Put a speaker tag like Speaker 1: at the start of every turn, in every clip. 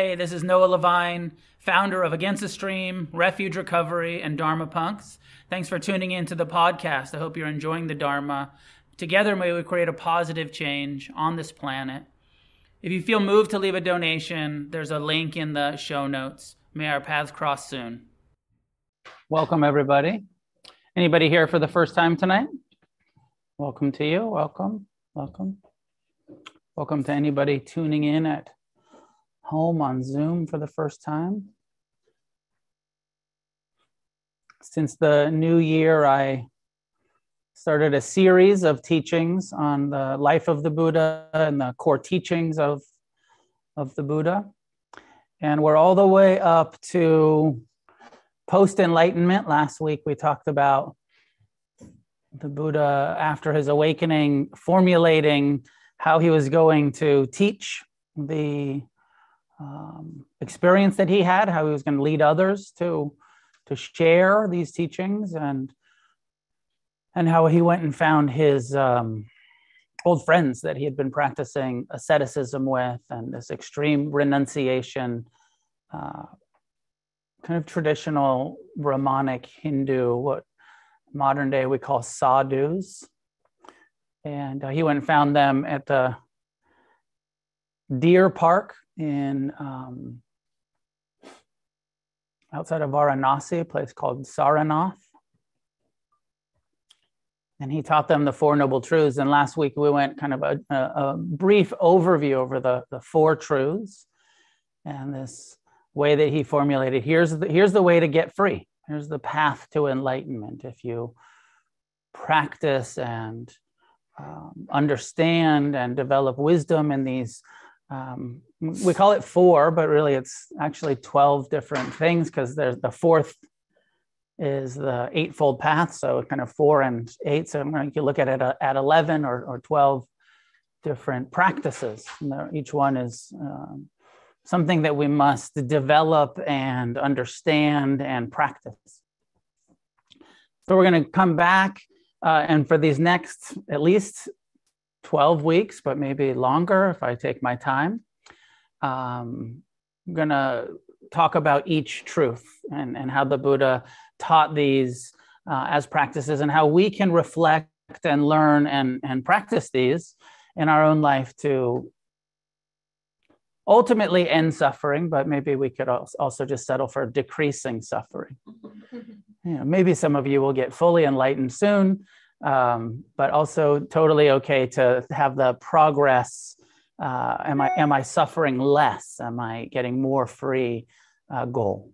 Speaker 1: Hey, this is Noah Levine, founder of Against the Stream, Refuge Recovery, and Dharma Punks. Thanks for tuning in to the podcast. I hope you're enjoying the Dharma. Together, may we create a positive change on this planet. If you feel moved to leave a donation, there's a link in the show notes. May our paths cross soon. Welcome, everybody. Anybody here for the first time tonight? Welcome to you. Welcome. Welcome. Welcome to anybody tuning in at home on Zoom for the first time. Since the new year, I started a series of teachings on the life of the Buddha and the core teachings of, of the Buddha. And we're all the way up to post enlightenment. Last week, we talked about the Buddha, after his awakening, formulating how he was going to teach the um, experience that he had, how he was going to lead others to to share these teachings, and and how he went and found his um, old friends that he had been practicing asceticism with, and this extreme renunciation, uh, kind of traditional Brahmanic Hindu, what modern day we call sadhus. And uh, he went and found them at the deer park in um, outside of Varanasi, a place called Sarnath. And he taught them the Four Noble Truths. And last week we went kind of a, a, a brief overview over the, the four truths and this way that he formulated. Here's the, here's the way to get free. Here's the path to enlightenment. If you practice and um, understand and develop wisdom in these um, we call it four, but really it's actually 12 different things because there's the fourth is the eightfold path. So kind of four and eight. So you can look at it at 11 or, or 12 different practices. Each one is um, something that we must develop and understand and practice. So we're going to come back uh, and for these next at least 12 weeks, but maybe longer if I take my time. Um, I'm going to talk about each truth and, and how the Buddha taught these uh, as practices and how we can reflect and learn and, and practice these in our own life to ultimately end suffering, but maybe we could also just settle for decreasing suffering. You know, maybe some of you will get fully enlightened soon um, but also totally okay to have the progress. Uh, am I am I suffering less? Am I getting more free? Uh, goal.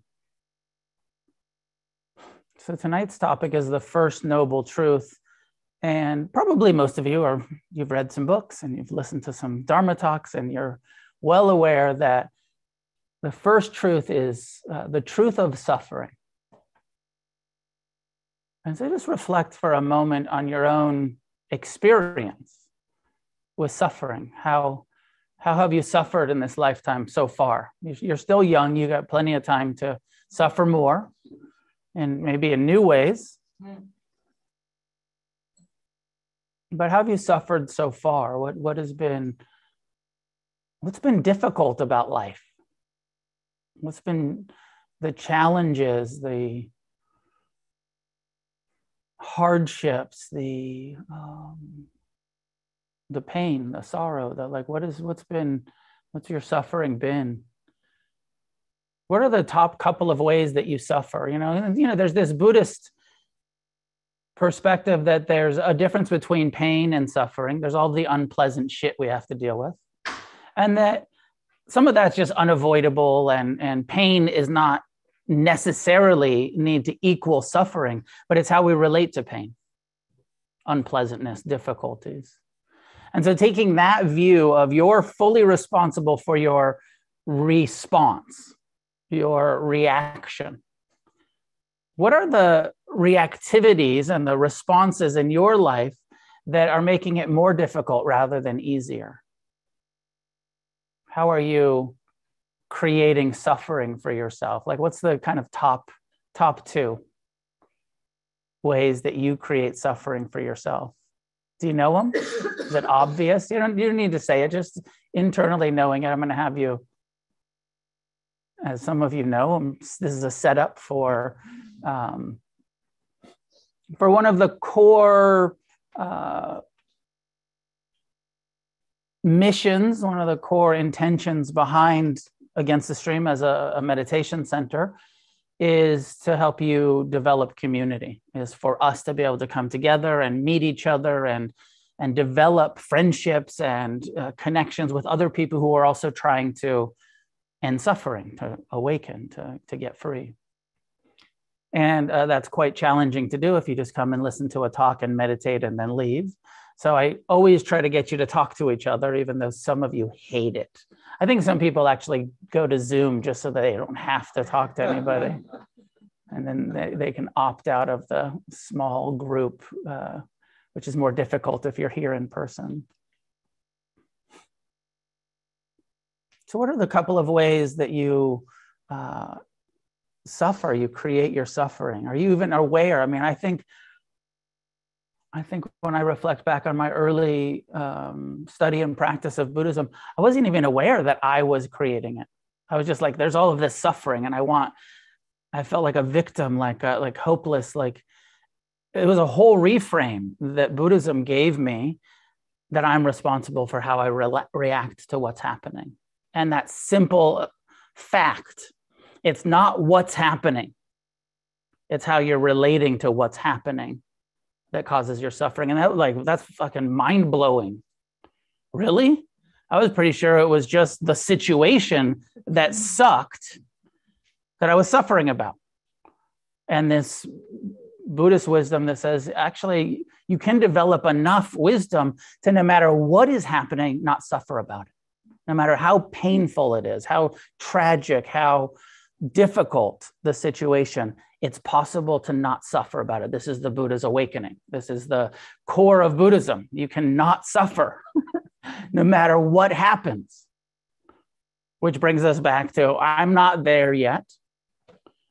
Speaker 1: So tonight's topic is the first noble truth, and probably most of you are you've read some books and you've listened to some Dharma talks, and you're well aware that the first truth is uh, the truth of suffering. And so just reflect for a moment on your own experience with suffering. How, how have you suffered in this lifetime so far? You're still young, you got plenty of time to suffer more and maybe in new ways. Hmm. But how have you suffered so far? What, what has been what's been difficult about life? What's been the challenges, the hardships, the um, the pain, the sorrow, that like what is what's been what's your suffering been? What are the top couple of ways that you suffer? You know, and, you know, there's this Buddhist perspective that there's a difference between pain and suffering. There's all the unpleasant shit we have to deal with. And that some of that's just unavoidable and and pain is not necessarily need to equal suffering, but it's how we relate to pain, unpleasantness, difficulties. And so, taking that view of you're fully responsible for your response, your reaction. What are the reactivities and the responses in your life that are making it more difficult rather than easier? How are you creating suffering for yourself? Like, what's the kind of top top two ways that you create suffering for yourself? Do you know them? Is it obvious? You don't you don't need to say it. Just internally knowing it. I'm going to have you as some of you know, um, this is a setup for um, for one of the core uh, missions, one of the core intentions behind Against the Stream as a, a meditation center is to help you develop community, is for us to be able to come together and meet each other and and develop friendships and uh, connections with other people who are also trying to end suffering, to awaken, to, to get free. And uh, that's quite challenging to do if you just come and listen to a talk and meditate and then leave. So I always try to get you to talk to each other, even though some of you hate it. I think some people actually go to Zoom just so that they don't have to talk to anybody. and then they, they can opt out of the small group, uh, which is more difficult if you're here in person. So, what are the couple of ways that you uh, suffer? You create your suffering. Are you even aware? I mean, I think I think when I reflect back on my early um, study and practice of Buddhism, I wasn't even aware that I was creating it. I was just like, there's all of this suffering, and I want. I felt like a victim, like a, like hopeless, like it was a whole reframe that Buddhism gave me that I'm responsible for how I re- react to what's happening. And that simple fact, it's not what's happening, it's how you're relating to what's happening that causes your suffering. And that like that's fucking mind blowing. Really? I was pretty sure it was just the situation that sucked that I was suffering about. And this Buddhist wisdom that says actually you can develop enough wisdom to no matter what is happening, not suffer about it. No matter how painful it is, how tragic, how difficult the situation, it's possible to not suffer about it. This is the Buddha's awakening. This is the core of Buddhism. You cannot suffer no matter what happens. Which brings us back to I'm not there yet.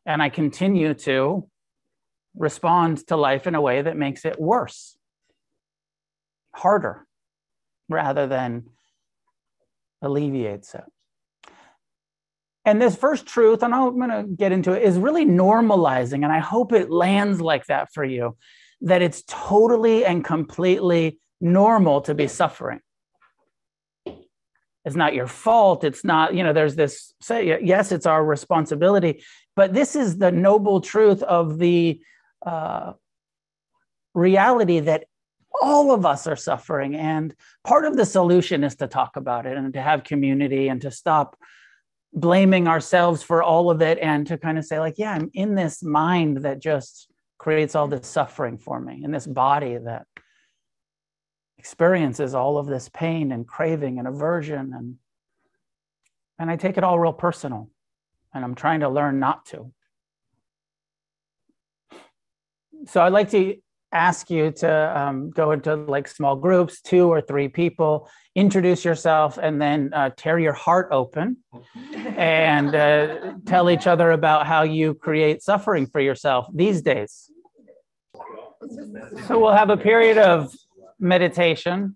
Speaker 1: And I continue to respond to life in a way that makes it worse, harder, rather than alleviates it. And this first truth, and I'm going to get into it, is really normalizing. And I hope it lands like that for you that it's totally and completely normal to be suffering. It's not your fault. It's not, you know, there's this say, yes, it's our responsibility, but this is the noble truth of the uh, reality that all of us are suffering. And part of the solution is to talk about it and to have community and to stop blaming ourselves for all of it and to kind of say like yeah i'm in this mind that just creates all this suffering for me in this body that experiences all of this pain and craving and aversion. And and i take it all real personal and i'm trying to learn not to. So i'd like to ask you to um, go into like small groups, two or three people, introduce yourself, and then uh, tear your heart open and uh, tell each other about how you create suffering for yourself these days. So we'll have a period of meditation.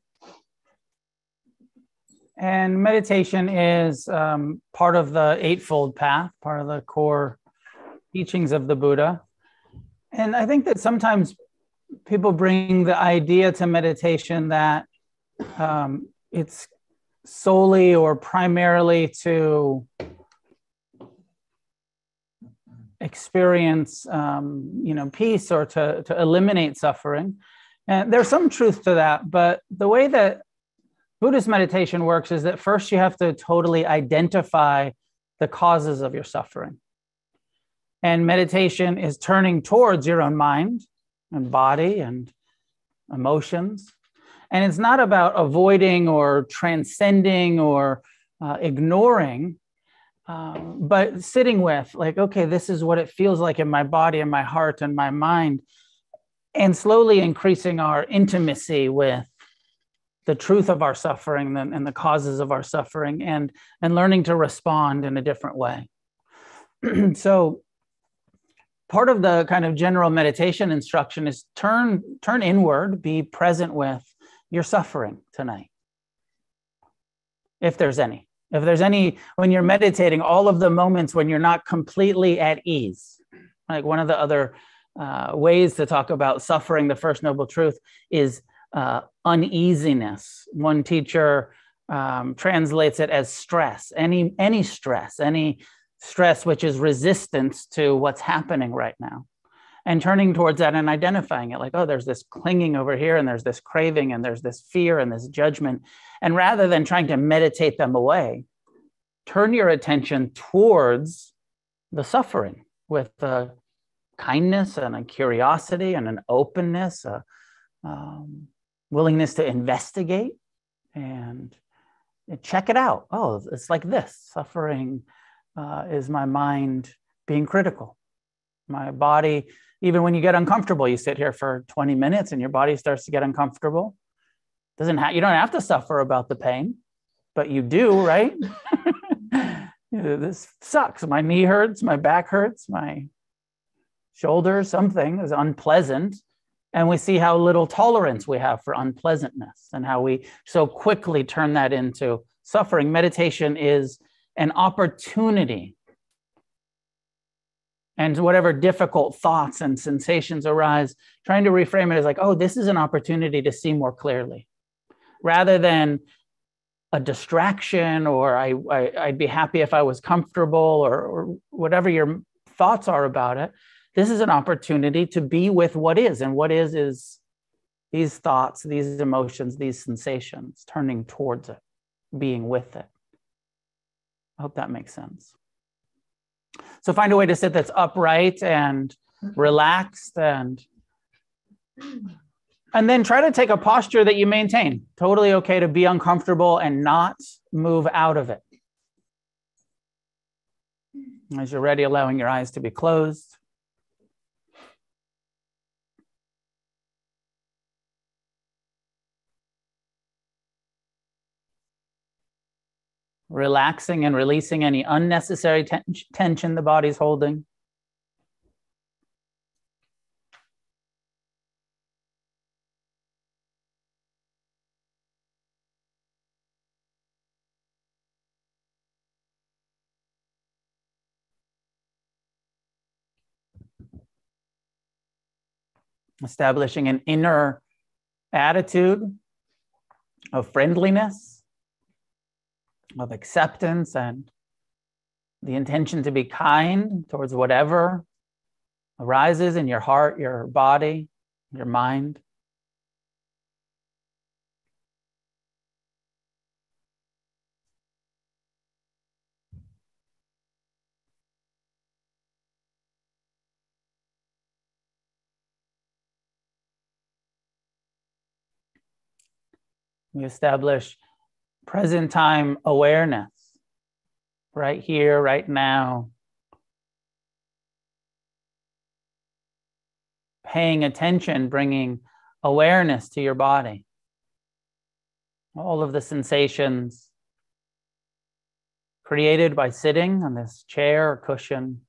Speaker 1: And meditation is um, part of the Eightfold Path, part of the core teachings of the Buddha. And I think that sometimes people bring the idea to meditation that um, it's solely or primarily to experience um, you know peace or to, to eliminate suffering. And there's some truth to that but the way that buddhist meditation works is that first you have to totally identify the causes of your suffering. And meditation is turning towards your own mind and body and emotions. And it's not about avoiding or transcending or uh, ignoring, um, but sitting with, like, okay, this is what it feels like in my body and my heart and my mind, and slowly increasing our intimacy with the truth of our suffering and, the causes of our suffering and, and learning to respond in a different way. so, part of the kind of general meditation instruction is turn turn inward be present with your suffering tonight. If there's any. If there's any, when you're meditating, all of the moments when you're not completely at ease, like one of the other uh, ways to talk about suffering, the first noble truth, is uh, uneasiness. One teacher um, translates it as stress, any, any stress, any stress which is resistance to what's happening right now. And turning towards that and identifying it like, oh, there's this clinging over here, and there's this craving, and there's this fear, and this judgment. And rather than trying to meditate them away, turn your attention towards the suffering with a kindness and a curiosity and an openness, a um, willingness to investigate and check it out. Oh, it's like this suffering uh, is my mind being critical. My body, even when you get uncomfortable, you sit here for 20 minutes and your body starts to get uncomfortable. Doesn't ha- you don't have to suffer about the pain, but you do, right? this sucks. My knee hurts, my back hurts, my shoulder, something is unpleasant. And we see how little tolerance we have for unpleasantness and how we so quickly turn that into suffering. Meditation is an opportunity. And whatever difficult thoughts and sensations arise, trying to reframe it as like, oh, this is an opportunity to see more clearly rather than a distraction or I, I, would be happy if I was comfortable or, or whatever your thoughts are about it. This is an opportunity to be with what is. And what is is these thoughts, these emotions, these sensations, turning towards it, being with it. I hope that makes sense. So find a way to sit that's upright and relaxed and and then try to take a posture that you maintain. Totally okay to be uncomfortable and not move out of it. As you're ready, allowing your eyes to be closed. Relaxing and releasing any unnecessary ten- tension the body's holding. Establishing an inner attitude of friendliness of acceptance and the intention to be kind towards whatever arises in your heart, your body, your mind. We establish present time awareness, right here, right now. Paying attention, bringing awareness to your body. All of the sensations created by sitting on this chair or cushion.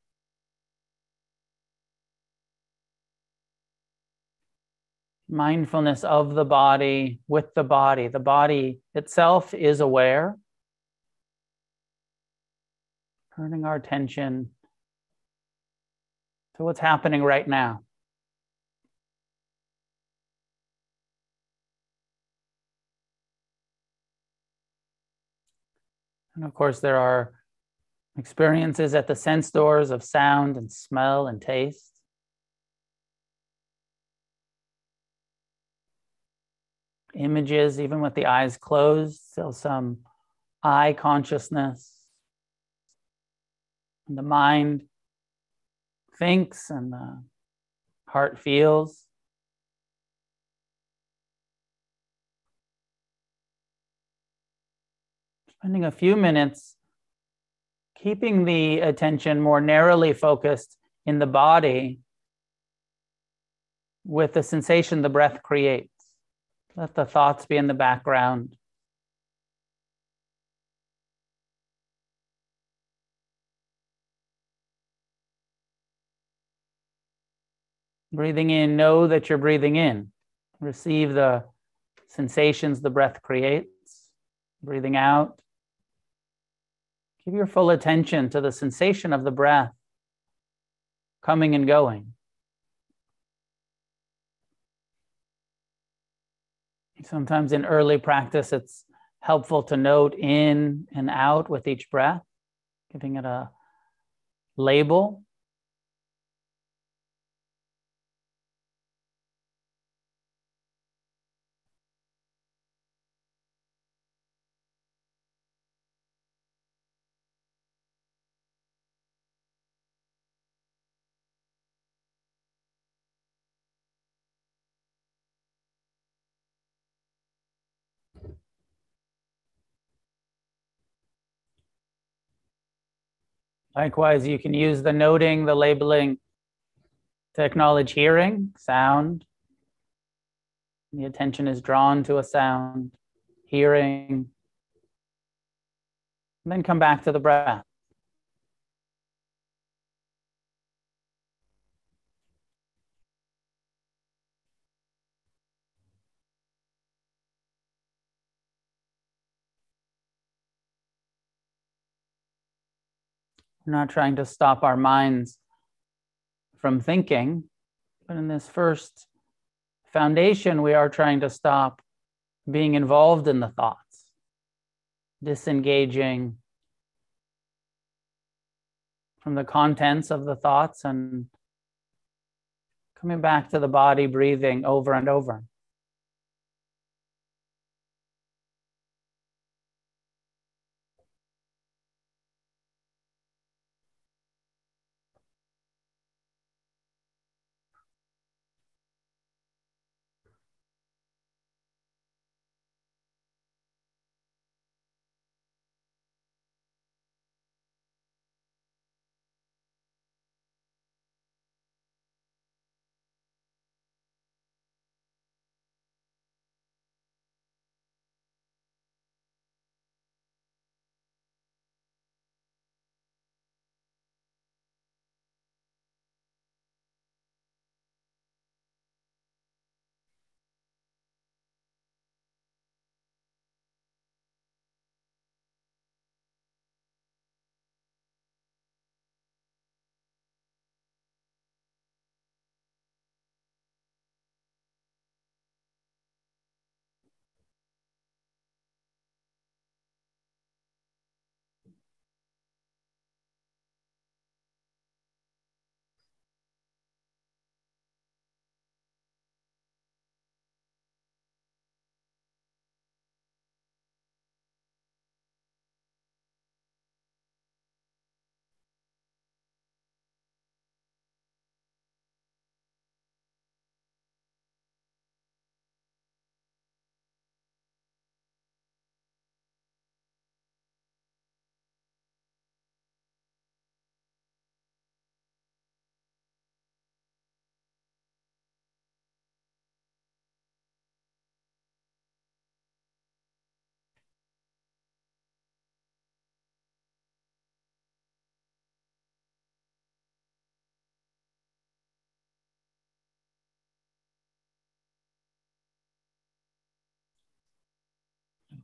Speaker 1: Mindfulness of the body with the body. The body itself is aware. Turning our attention to what's happening right now. And of course, there are experiences at the sense doors of sound and smell and taste. Images, even with the eyes closed, still some eye consciousness. And the mind thinks and the heart feels. Spending a few minutes keeping the attention more narrowly focused in the body with the sensation the breath creates. Let the thoughts be in the background. Breathing in, know that you're breathing in. Receive the sensations the breath creates. Breathing out, Give your full attention to the sensation of the breath coming and going. Sometimes in early practice, it's helpful to note in and out with each breath, giving it a label. Likewise, you can use the noting, the labeling to acknowledge hearing, sound. The attention is drawn to a sound, hearing, and then come back to the breath. Not trying to stop our minds from thinking, but in this first foundation, we are trying to stop being involved in the thoughts, disengaging from the contents of the thoughts and coming back to the body, breathing over and over.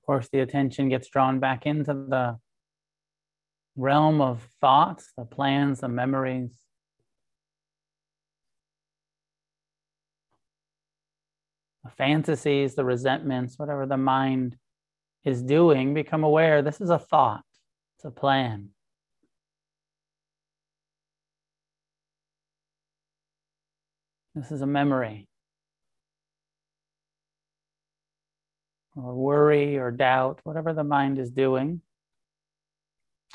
Speaker 1: Course, the attention gets drawn back into the realm of thoughts, the plans, the memories. The fantasies, the resentments, whatever the mind is doing, become aware this is a thought, it's a plan. This is a memory. Or worry or doubt, whatever the mind is doing.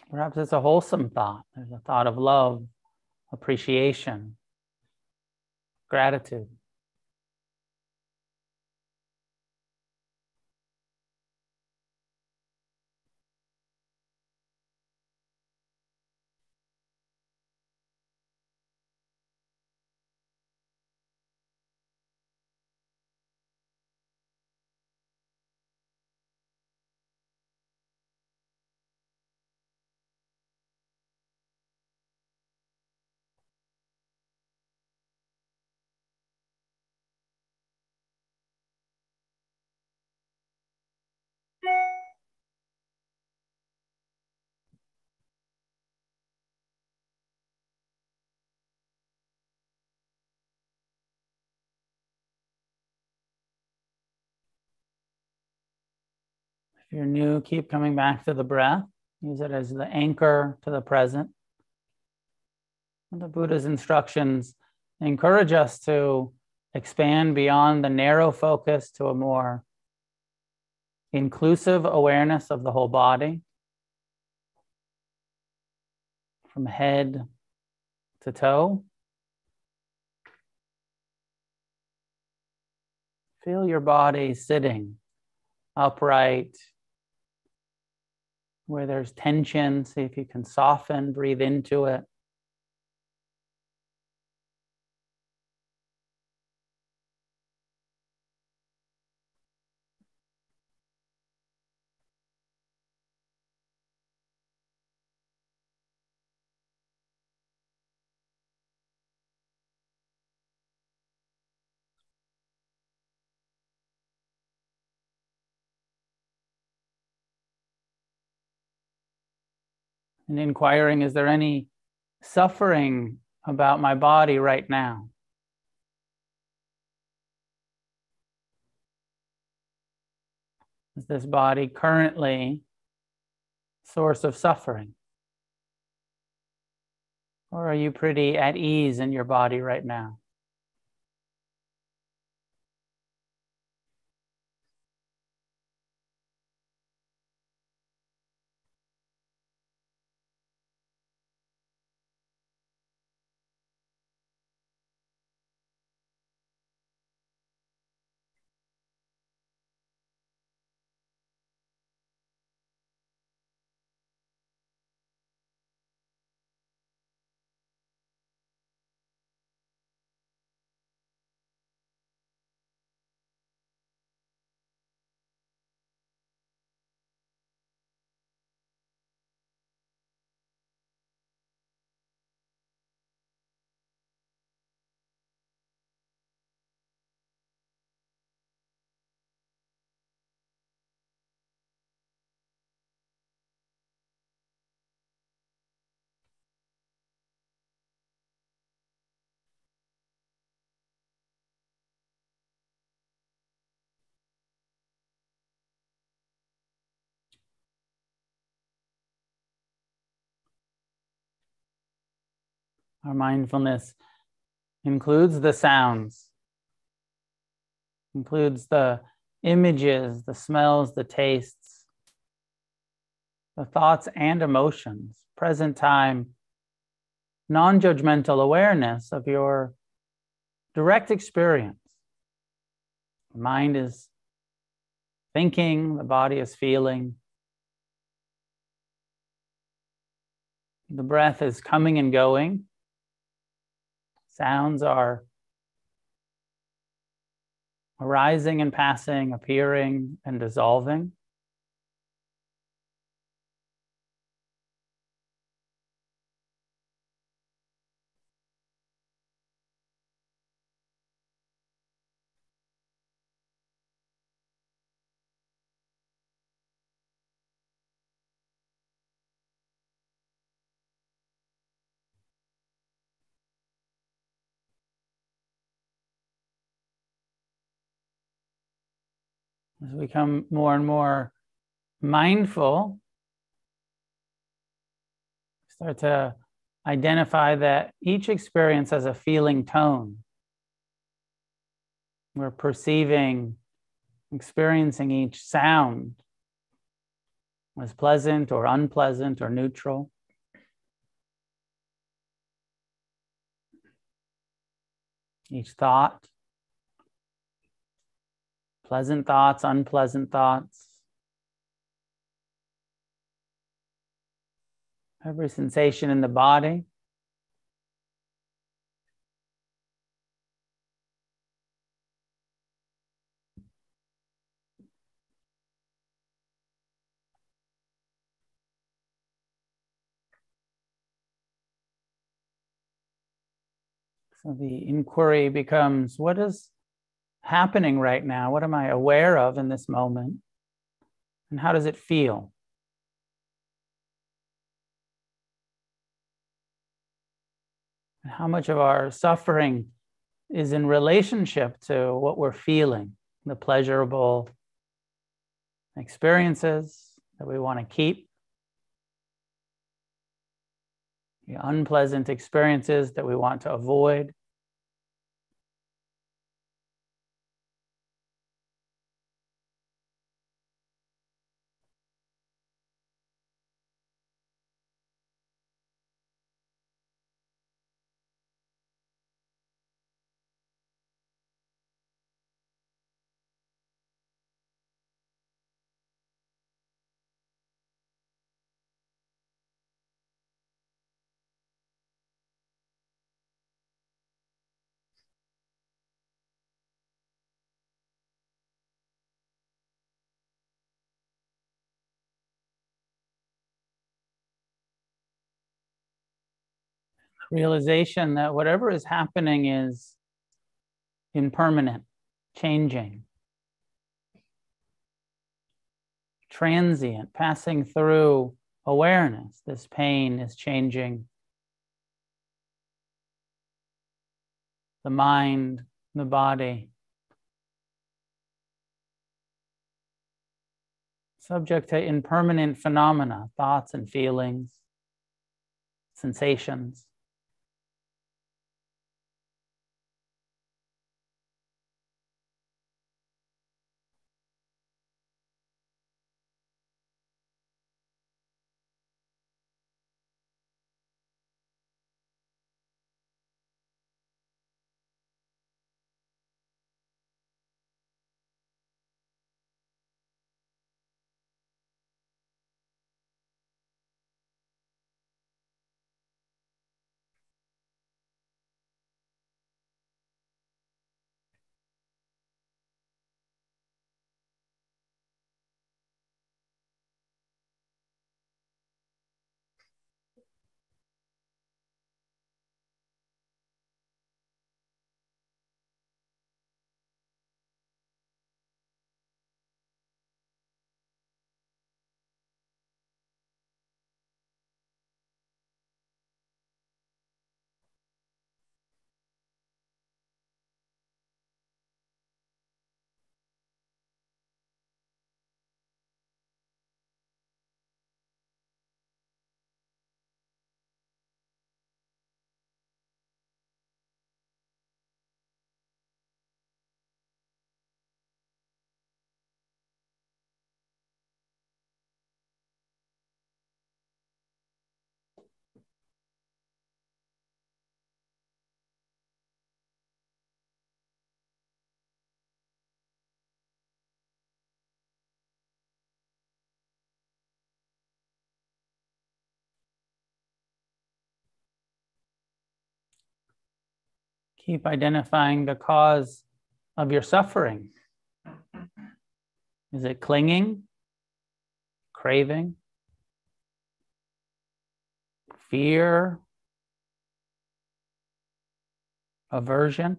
Speaker 1: Perhaps it's a wholesome thought. There's a thought of love, appreciation, gratitude. If you're new, keep coming back to the breath. Use it as the anchor to the present. And the Buddha's instructions encourage us to expand beyond the narrow focus to a more inclusive awareness of the whole body, from head to toe. Feel your body sitting upright. Where there's tension, see if you can soften, breathe into it. And inquiring is there any suffering about my body right now? Is this body currently source of suffering? Or are you pretty at ease in your body right now? Our mindfulness includes the sounds, includes the images, the smells, the tastes, the thoughts and emotions, present time, non judgmental awareness of your direct experience. The mind is thinking, the body is feeling. The breath is coming and going. Sounds are arising and passing, appearing and dissolving. Become more and more mindful, start to identify that each experience has a feeling tone. We're perceiving, experiencing each sound as pleasant or unpleasant or neutral. Each thought pleasant thoughts, unpleasant thoughts. Every sensation in the body. So the inquiry becomes what is happening right now? What am I aware of in this moment? And how does it feel? And how much of our suffering is in relationship to what we're feeling, the pleasurable experiences that we want to keep, the unpleasant experiences that we want to avoid. Realization that whatever is happening is impermanent, changing, transient, passing through awareness. This pain is changing the mind, the body. Subject to impermanent phenomena, thoughts and feelings, sensations. Keep identifying the cause of your suffering. Is it clinging, craving, fear, aversion?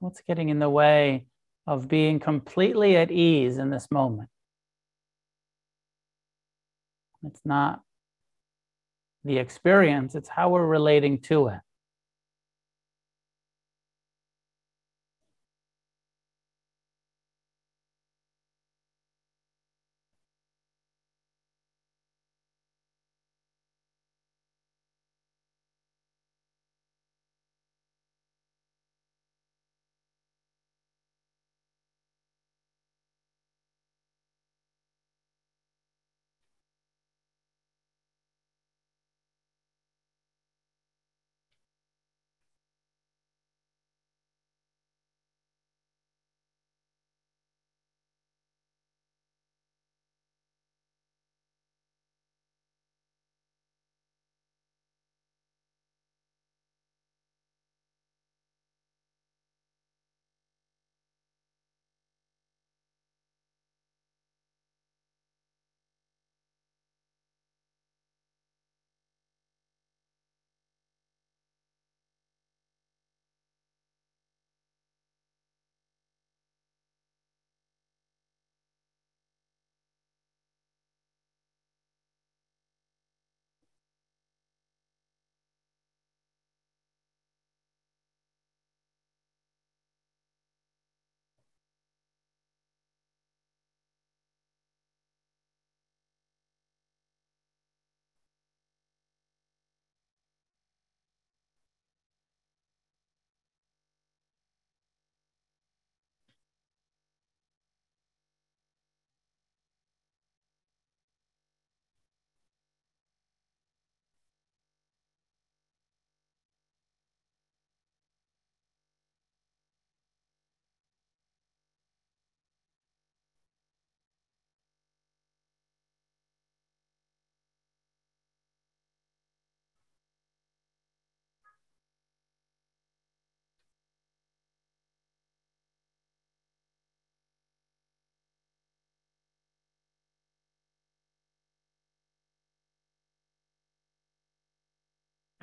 Speaker 1: What's getting in the way of being completely at ease in this moment? It's not the experience, it's how we're relating to it.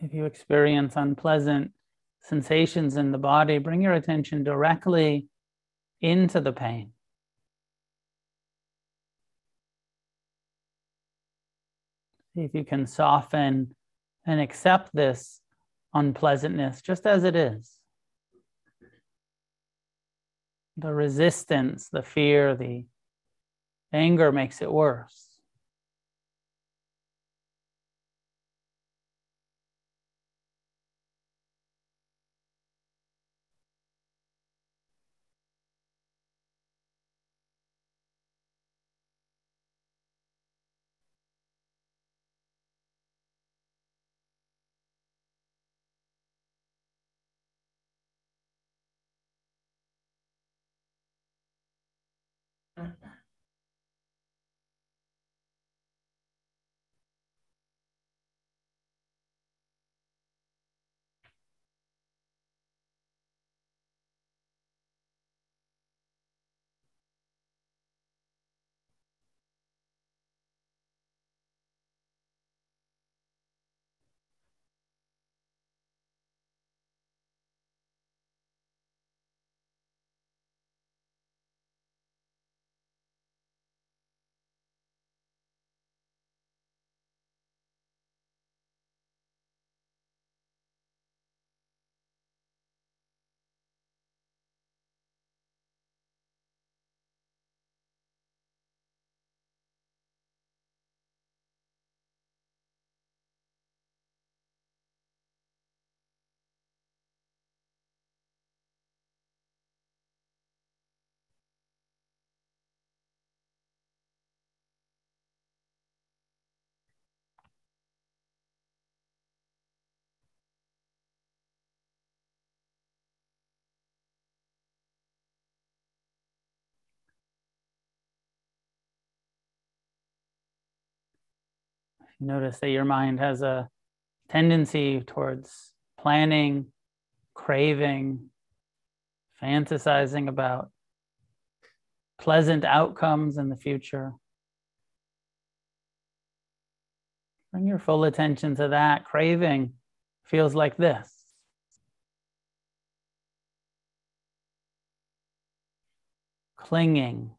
Speaker 1: If you experience unpleasant sensations in the body, bring your attention directly into the pain. See if you can soften and accept this unpleasantness just as it is. The resistance, the fear, the anger makes it worse. Notice that your mind has a tendency towards planning, craving, fantasizing about pleasant outcomes in the future. Bring your full attention to that. Craving feels like this. Clinging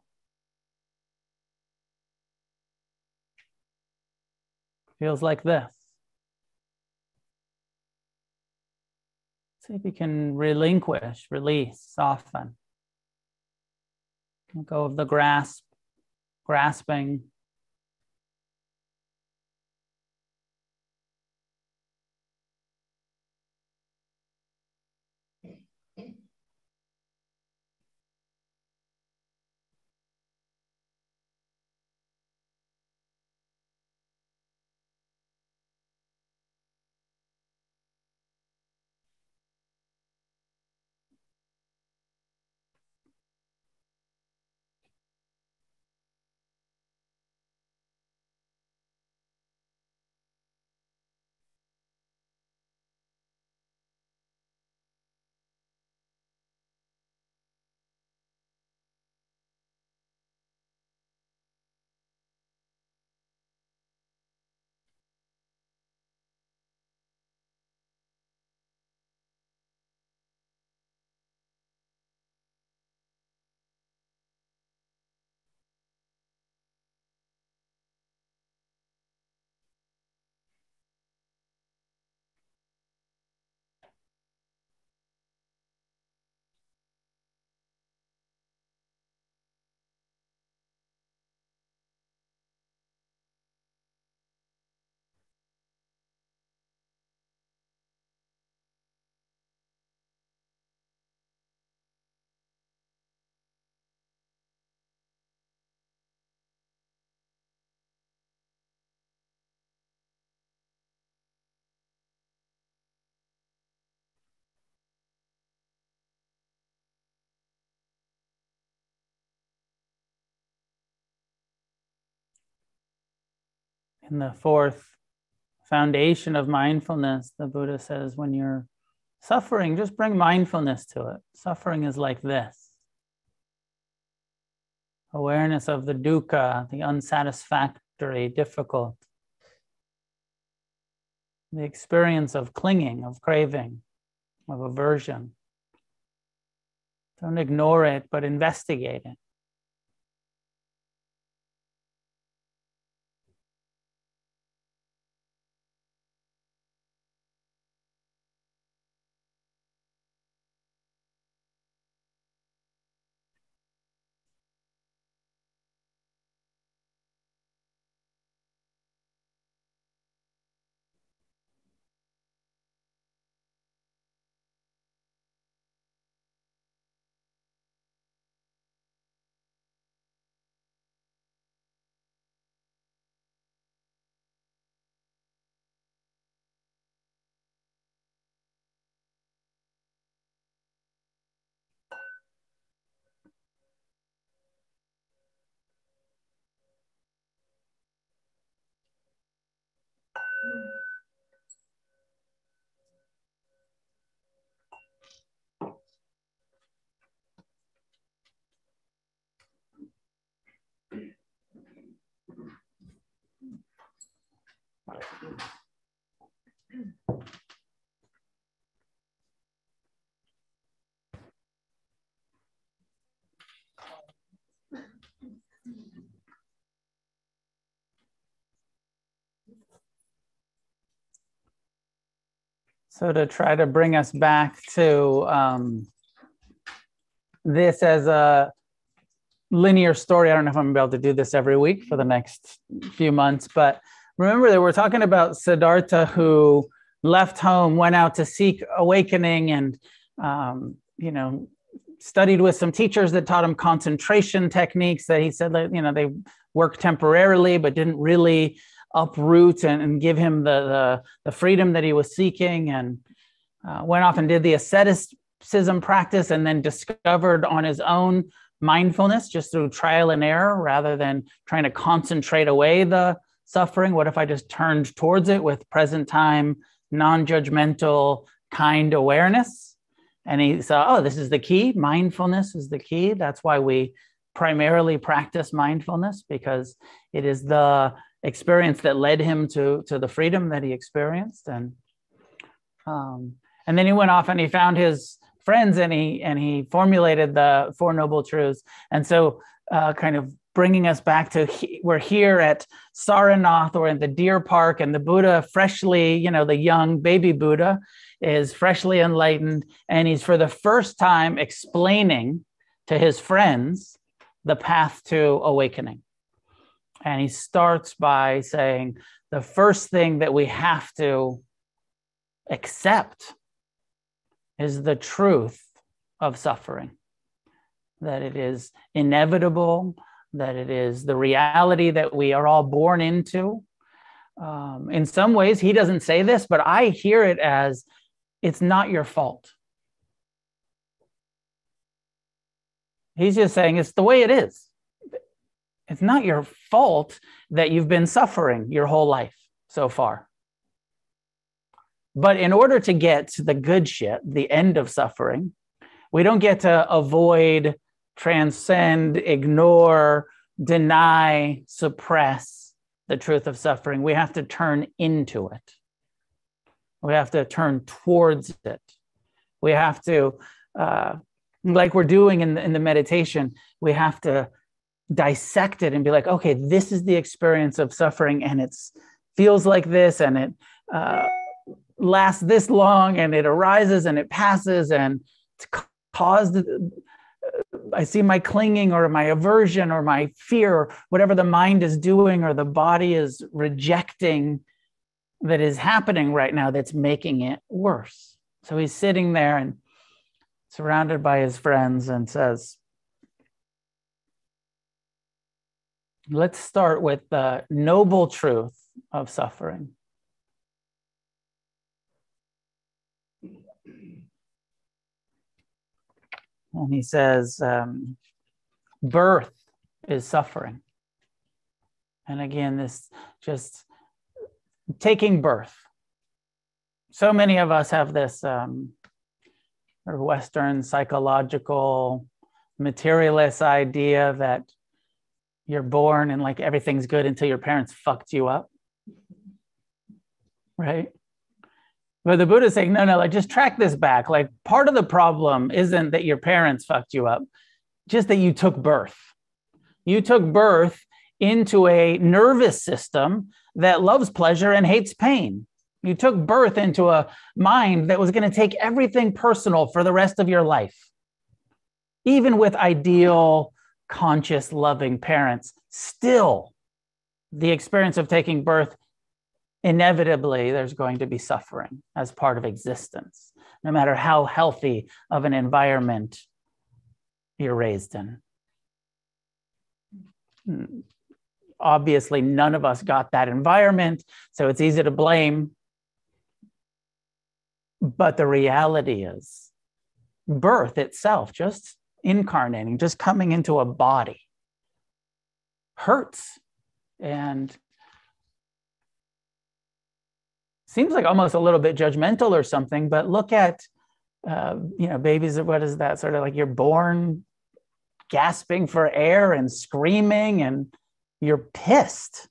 Speaker 1: feels like this. See if you can relinquish, release, soften. Let go of the grasp, grasping. In the fourth foundation of mindfulness, the Buddha says, when you're suffering, just bring mindfulness to it. Suffering is like this awareness of the dukkha, the unsatisfactory, difficult, the experience of clinging, of craving, of aversion. Don't ignore it, but investigate it. So, to try to bring us back to um, this as a linear story, I don't know if I'm able to do this every week for the next few months, but remember that we're talking about Siddhartha who left home, went out to seek awakening, and um, you know studied with some teachers that taught him concentration techniques. That he said that you know they worked temporarily, but didn't really uproot and, and give him the, the, the freedom that he was seeking, and uh, went off and did the asceticism practice, and then discovered on his own mindfulness just through trial and error rather than trying to concentrate away the suffering? What if I just turned towards it with present time, non judgmental, kind awareness? And he saw, oh, this is the key. Mindfulness is the key. That's why we primarily practice mindfulness because it is the experience that led him to, to the freedom that he experienced. And um, and then he went off and he found his friends and he and he formulated the four noble truths. And so uh, kind of bringing us back to he, we're here at Sarnath or in the deer park, and the Buddha, freshly, you know, the young baby Buddha, is freshly enlightened, and he's for the first time explaining to his friends the path to awakening. And he starts by saying, the first thing that we have to accept is the truth of suffering, that it is inevitable, that it is the reality that we are all born into. Um, in some ways, he doesn't say this, but I hear it as it's not your fault. He's just saying it's the way it is. It's not your fault that you've been suffering your whole life so far. But in order to get to the good shit, the end of suffering, we don't get to avoid transcend, ignore, deny, suppress the truth of suffering. We have to turn into it. We have to turn towards it. We have to, uh, like we're doing in the, in the meditation, we have to dissect it and be like, okay, this is the experience of suffering, and it feels like this, and it uh, lasts this long, and it arises and it passes, and it's caused I see my clinging or my aversion or my fear, or whatever the mind is doing or the body is rejecting that is happening right now that's making it worse. So he's sitting there and surrounded by his friends and says, Let's start with the noble truth of suffering. And he says, um, birth is suffering. And again, this just taking birth. So many of us have this um, Western psychological materialist idea that you're born and like everything's good until your parents fucked you up. Right? But the Buddha is saying, no, no, like just track this back. Like part of the problem isn't that your parents fucked you up, just that you took birth. You took birth into a nervous system that loves pleasure and hates pain. You took birth into a mind that was going to take everything personal for the rest of your life. Even with ideal, conscious, loving parents, still the experience of taking birth, inevitably, there's going to be suffering as part of existence, no matter how healthy of an environment you're raised in. Hmm. Obviously, none of us got that environment, so it's easy to blame. But the reality is, birth itself, just incarnating, just coming into a body, hurts and seems like almost a little bit judgmental or something. But look at, uh, you know, babies. What is that sort of like? You're born gasping for air and screaming and you're pissed.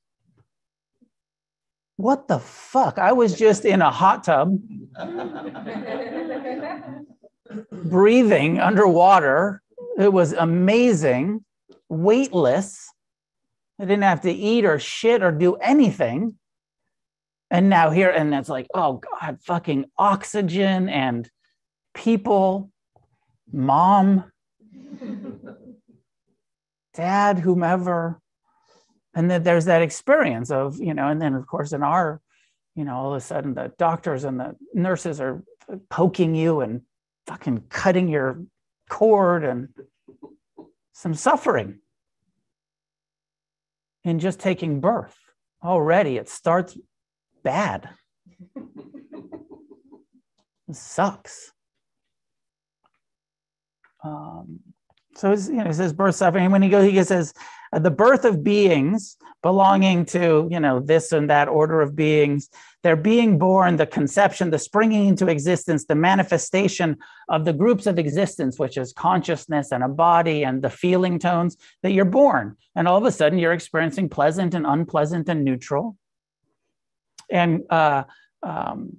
Speaker 1: What the fuck? I was just in a hot tub breathing underwater. It was amazing, weightless. I didn't have to eat or shit or do anything. And now here, and it's like, oh God, fucking oxygen and people, mom, dad, whomever. And then there's that experience of, you know, and then of course in our, you know, all of a sudden the doctors and the nurses are poking you and fucking cutting your cord and some suffering in just taking birth. Already it starts bad. sucks. Um, so you know, it says birth suffering. When he goes, he says uh, the birth of beings belonging to, you know, this and that order of beings. They're being born, the conception, the springing into existence, the manifestation of the groups of existence, which is consciousness and a body and the feeling tones that you're born. And all of a sudden you're experiencing pleasant and unpleasant and neutral. And uh, um,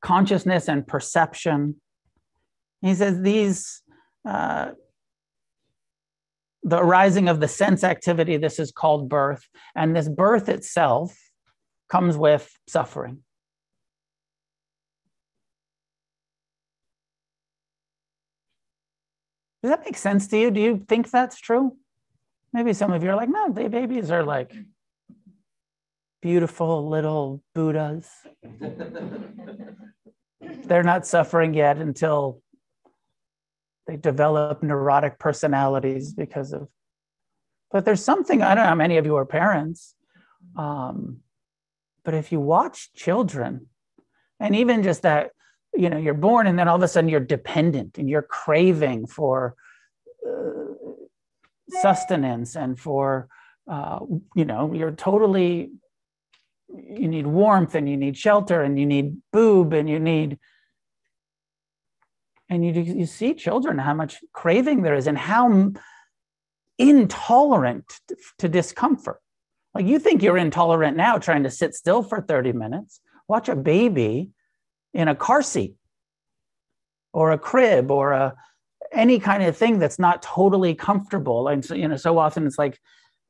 Speaker 1: consciousness and perception. He says these uh, the arising of the sense activity, this is called birth. And this birth itself comes with suffering. Does that make sense to you? Do you think that's true? Maybe some of you are like, no, they babies are like beautiful little Buddhas. They're not suffering yet until they develop neurotic personalities because of but there's something i don't know how many of you are parents um, but if you watch children and even just that you know you're born and then all of a sudden you're dependent and you're craving for uh, sustenance and for uh, you know you're totally you need warmth and you need shelter and you need boob and you need and you, you see children how much craving there is and how intolerant to discomfort. Like you think you're intolerant now trying to sit still for 30 minutes watch a baby in a car seat or a crib or a any kind of thing that's not totally comfortable. And so you know so often it's like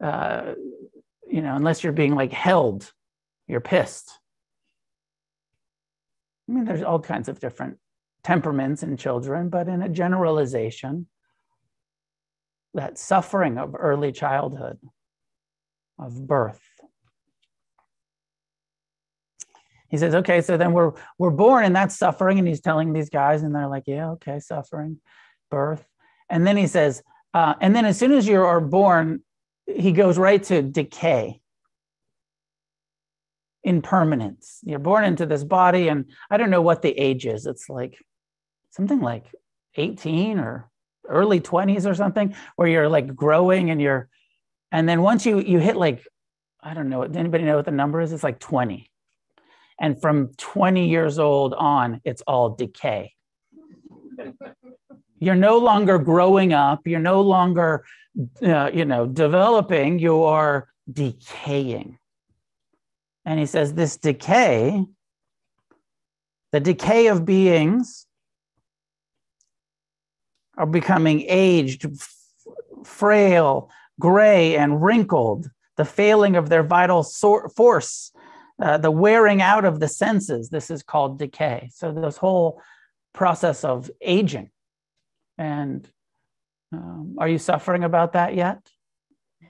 Speaker 1: uh, you know unless you're being like held you're pissed i mean there's all kinds of different temperaments in children, but in a generalization, that suffering of early childhood, of birth. He says, okay, so then we're we're born and that's suffering. And he's telling these guys, and they're like, yeah, okay, suffering, birth. And then he says, uh, and then as soon as you are born, he goes right to decay impermanence. You're born into this body, and I don't know what the age is. It's like something like 18 or early 20s or something, where you're like growing and you're, and then once you you hit like I don't know. Anybody know what the number is? It's like 20. And from 20 years old on, it's all decay. You're no longer growing up. You're no longer, uh, you know, developing. You are decaying. And he says this decay, the decay of beings, are becoming aged, frail, gray, and wrinkled. The failing of their vital force, uh, the wearing out of the senses. This is called decay. So, this whole process of aging. And um, are you suffering about that yet? Are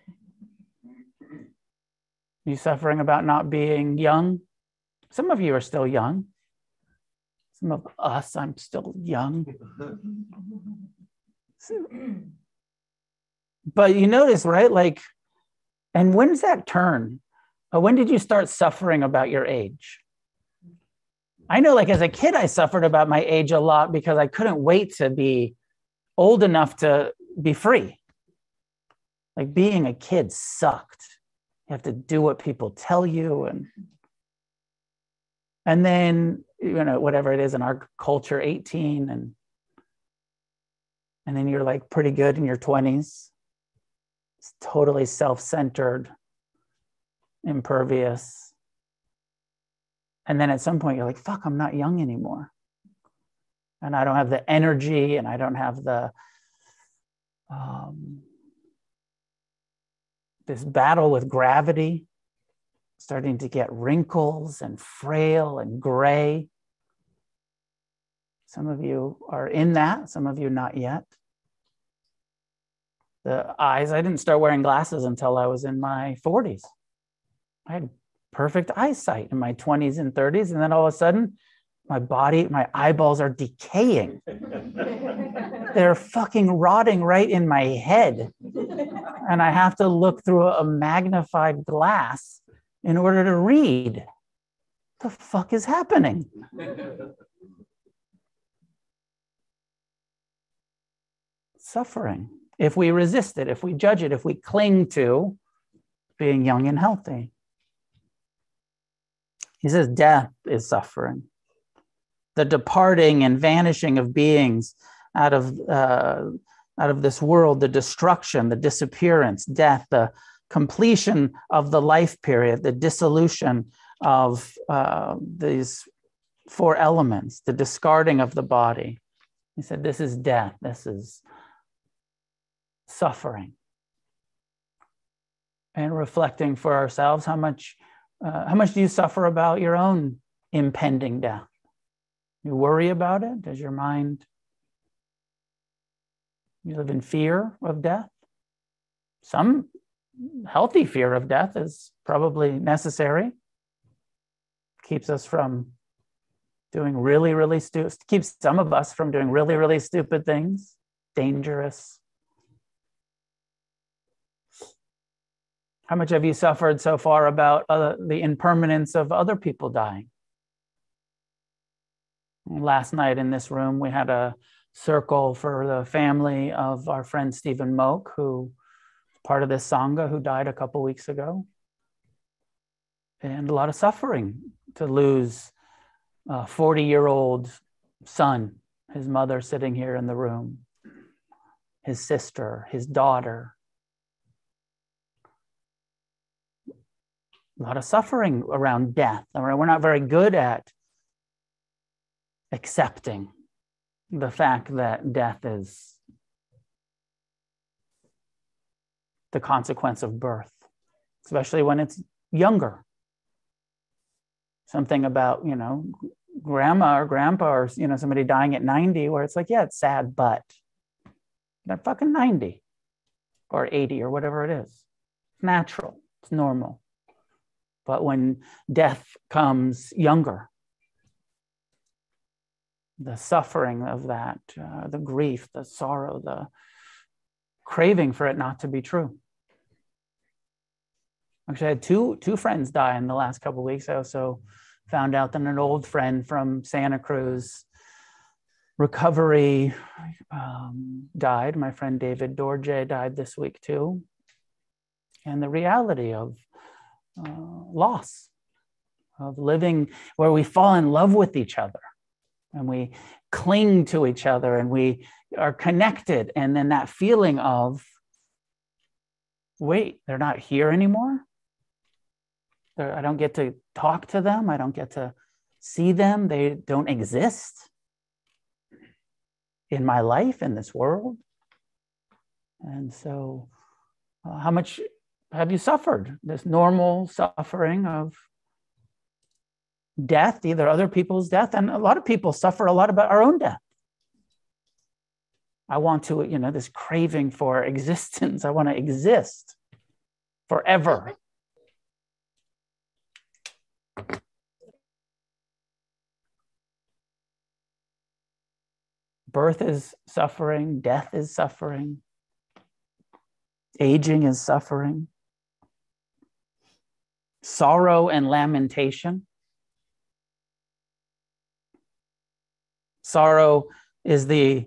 Speaker 1: you suffering about not being young? Some of you are still young. Some of us, I'm still young. But you notice, right? Like, and when's that turn? Uh, when did you start suffering about your age? I know, like, as a kid, I suffered about my age a lot because I couldn't wait to be old enough to be free. Like, being a kid sucked. You have to do what people tell you and and then you know whatever it is in our culture 18 and and then you're like pretty good in your 20s it's totally self-centered impervious. And then at some point you're like fuck i'm not young anymore. And i don't have the energy and i don't have the um, this battle with gravity starting to get wrinkles and frail and gray. Some of you are in that, some of you not yet. The eyes, I didn't start wearing glasses until I was in my 40s. I had perfect eyesight in my 20s and 30s. And then all of a sudden, my body, my eyeballs are decaying. They're fucking rotting right in my head. And I have to look through a magnified glass in order to read. The fuck is happening? Suffering. If we resist it, if we judge it, if we cling to being young and healthy. He says death is suffering. The departing and vanishing of beings out of, uh, out of this world, the destruction, the disappearance, death, the completion of the life period, the dissolution of uh, these four elements, the discarding of the body. He said, This is death, this is suffering. And reflecting for ourselves how much, uh, how much do you suffer about your own impending death? You worry about it? Does your mind, you live in fear of death? Some healthy fear of death is probably necessary. Keeps us from doing really, really stupid, keeps some of us from doing really, really stupid things, dangerous. How much have you suffered so far about uh, the impermanence of other people dying? Last night in this room, we had a circle for the family of our friend Stephen Moak, who part of this Sangha who died a couple weeks ago. And a lot of suffering to lose a 40 year old son, his mother sitting here in the room, his sister, his daughter. A lot of suffering around death. We're not very good at accepting the fact that death is the consequence of birth, especially when it's younger. Something about, you know, grandma or grandpa or, you know, somebody dying at 90 where it's like, yeah, it's sad, but they're fucking 90 or 80 or whatever it is. It's natural, it's normal. But when death comes younger, the suffering of that, uh, the grief, the sorrow, the craving for it not to be true. Actually, I had two two friends die in the last couple weeks. I also found out that an old friend from Santa Cruz recovery um, died. My friend David Dorje died this week too. And the reality of uh, loss, of living where we fall in love with each other and we cling to each other and we are connected. And then that feeling of, wait, they're not here anymore. They're, I don't get to talk to them. I don't get to see them. They don't exist in my life, in this world. And so, uh, how much have you suffered? This normal suffering of death, either other people's death, and a lot of people suffer a lot about our own death. I want to, you know, this craving for existence. I want to exist forever. Birth is suffering, death is suffering, aging is suffering, sorrow and lamentation. Sorrow is the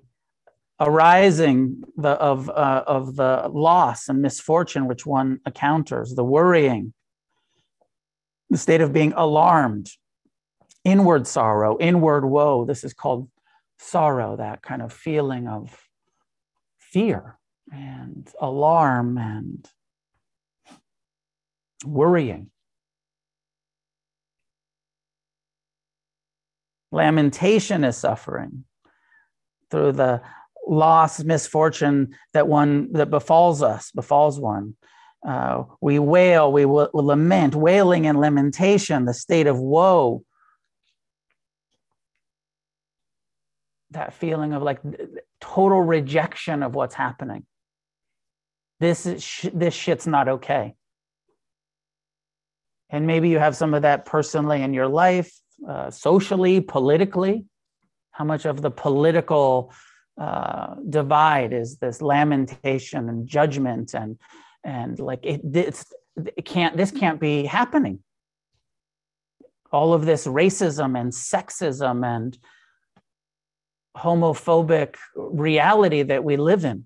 Speaker 1: arising the, of, uh, of the loss and misfortune which one encounters, the worrying, the state of being alarmed, inward sorrow, inward woe. This is called sorrow, that kind of feeling of fear and alarm and worrying. Lamentation is suffering through the loss, misfortune that one that befalls us, befalls one. Uh, we wail, we lament, wailing and lamentation, the state of woe that feeling of like total rejection of what's happening. This is this shit's not okay. And maybe you have some of that personally in your life, uh, socially, politically. How much of the political uh, divide is this lamentation and judgment and and like it, it can't this can't be happening. All of this racism and sexism and homophobic reality that we live in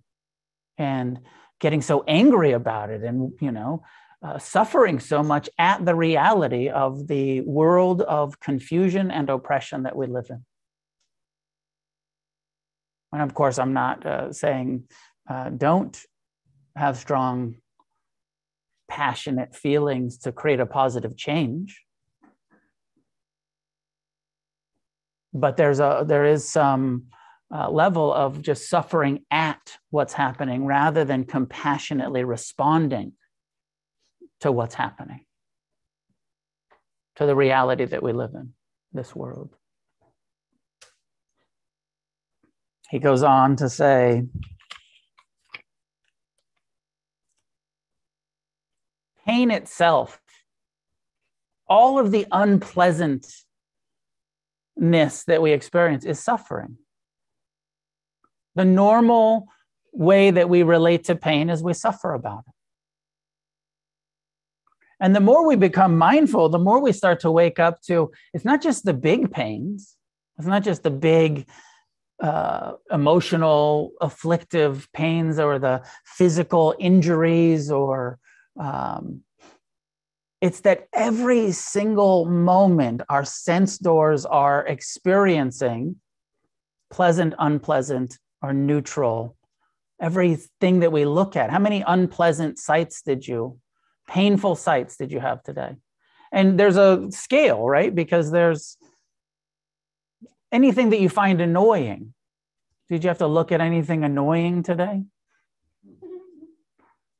Speaker 1: and getting so angry about it and you know uh, suffering so much at the reality of the world of confusion and oppression that we live in. And of course i'm not uh, saying uh, don't have strong passionate feelings to create a positive change. But there's a there is some uh, level of just suffering at what's happening rather than compassionately responding to what's happening to the reality that we live in this world he goes on to say pain itself all of the unpleasantness that we experience is suffering. The normal way that we relate to pain is we suffer about it. And the more we become mindful, the more we start to wake up to it's not just the big pains, it's not just the big uh, emotional, afflictive pains or the physical injuries or um, it's that every single moment our sense doors are experiencing pleasant, unpleasant, or neutral. Everything that we look at. How many unpleasant sights did you, painful sights did you have today? And there's a scale, right? Because there's anything that you find annoying. Did you have to look at anything annoying today?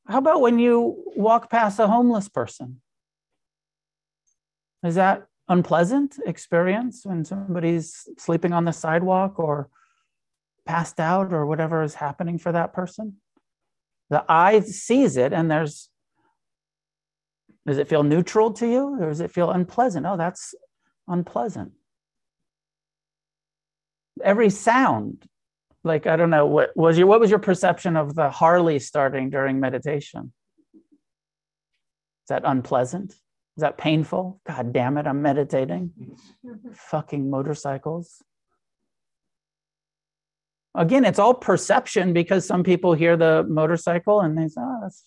Speaker 1: How about when you walk past a homeless person? Is that unpleasant experience when somebody's sleeping on the sidewalk or passed out or whatever is happening for that person? The eye sees it and there's does it feel neutral to you or does it feel unpleasant? Oh, that's unpleasant. Every sound, like I don't know, what was your what was your perception of the Harley starting during meditation? Is that unpleasant? Is that painful? God damn it, I'm meditating. Fucking motorcycles. Again, it's all perception because some people hear the motorcycle and they say, oh, that's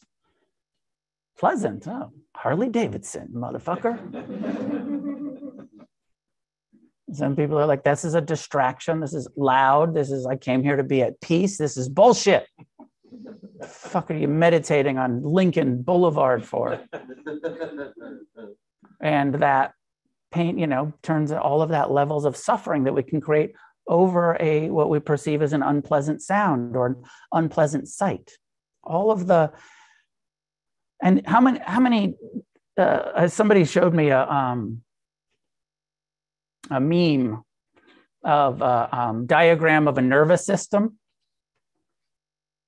Speaker 1: pleasant. Oh, Harley Davidson, motherfucker. Some people are like, this is a distraction. This is loud. This is, I came here to be at peace. This is bullshit. The fuck are you meditating on Lincoln Boulevard for? and that pain, you know, turns all of that levels of suffering that we can create over a what we perceive as an unpleasant sound or an unpleasant sight. All of the and how many how many uh, somebody showed me a um, a meme of a um, diagram of a nervous system?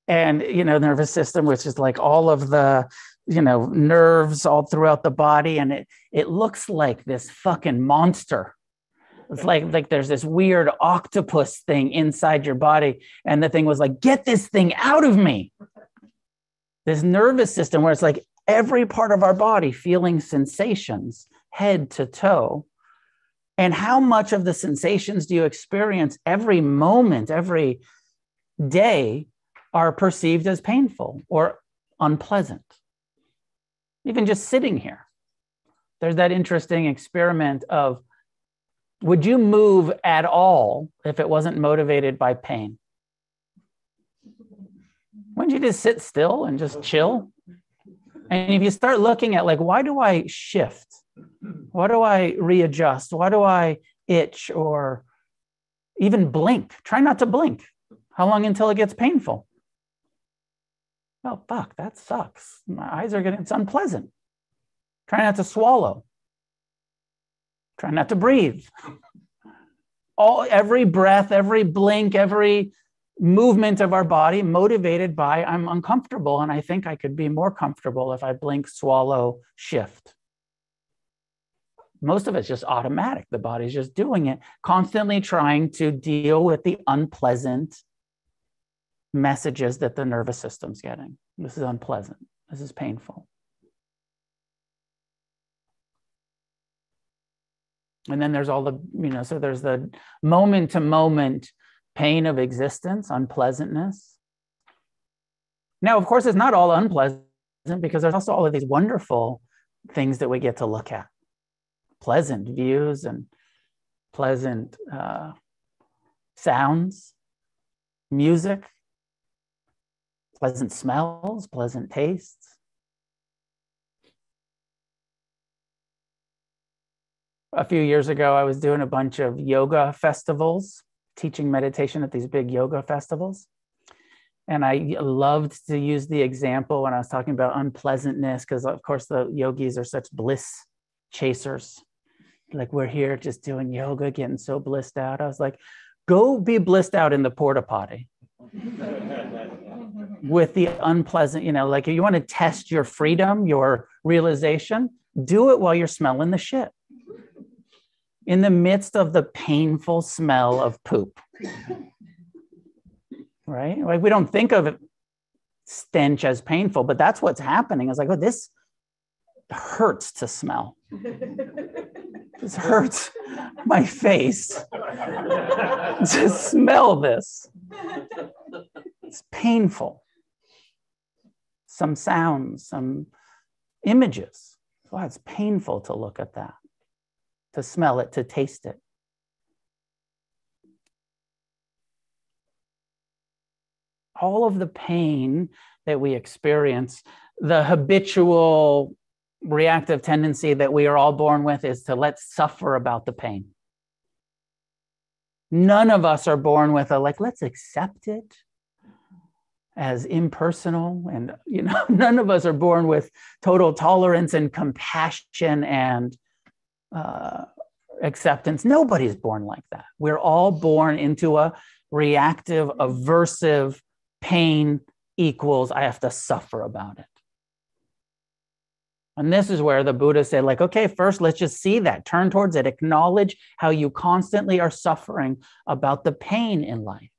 Speaker 1: And you know nervous system which is like all of the you know nerves all throughout the body. And it it looks like this fucking monster. It's like like there's this weird octopus thing inside your body. And the thing was like get this thing out of me this nervous system where it's like every part of our body feeling sensations head to toe and how much of the sensations do you experience every moment, every day are perceived as painful or unpleasant? Even just sitting here. There's that interesting experiment of would you move at all if it wasn't motivated by pain? Wouldn't you just sit still and just chill? And if you start looking at like, why do I shift? Why do I readjust? Why do I itch or even blink? Try not to blink. How long until it gets painful? Oh, fuck, that sucks. My eyes are getting, it's unpleasant. Try not to swallow. Try not to breathe. All, every breath, every blink, every movement of our body motivated by I'm uncomfortable and I think I could be more comfortable if I blink, swallow, shift most of it's just automatic. The body's just doing it, constantly trying to deal with the unpleasant messages that the nervous system's getting. This is unpleasant. This is painful. And then there's all the, you know, so there's the moment to moment pain of existence, unpleasantness. Now, of course, it's not all unpleasant because there's also all of these wonderful things that we get to look at pleasant views and pleasant uh, sounds, music, pleasant smells, pleasant tastes. A few years ago, I was doing a bunch of yoga festivals, teaching meditation at these big yoga festivals. And I loved to use the example when I was talking about unpleasantness, because of course the yogis are such bliss chasers like we're here just doing yoga, getting so blissed out. I was like, go be blissed out in the porta potty with the unpleasant, you know, like if you want to test your freedom, your realization, do it while you're smelling the shit in the midst of the painful smell of poop. Right? Like we don't think of stench as painful, but that's what's happening. It's like, oh, this hurts to smell. This hurts my face to smell this. It's painful. Some sounds, some images. Wow, it's painful to look at that, to smell it, to taste it. All of the pain that we experience, the habitual reactive tendency that we are all born with is to let's suffer about the pain. None of us are born with a like, let's accept it as impersonal. And, you know, none of us are born with total tolerance and compassion and uh, acceptance. Nobody's born like that. We're all born into a reactive, aversive pain equals I have to suffer about it. And this is where the Buddha said, like, okay, first let's just see that, turn towards it, acknowledge how you constantly are suffering about the pain in life.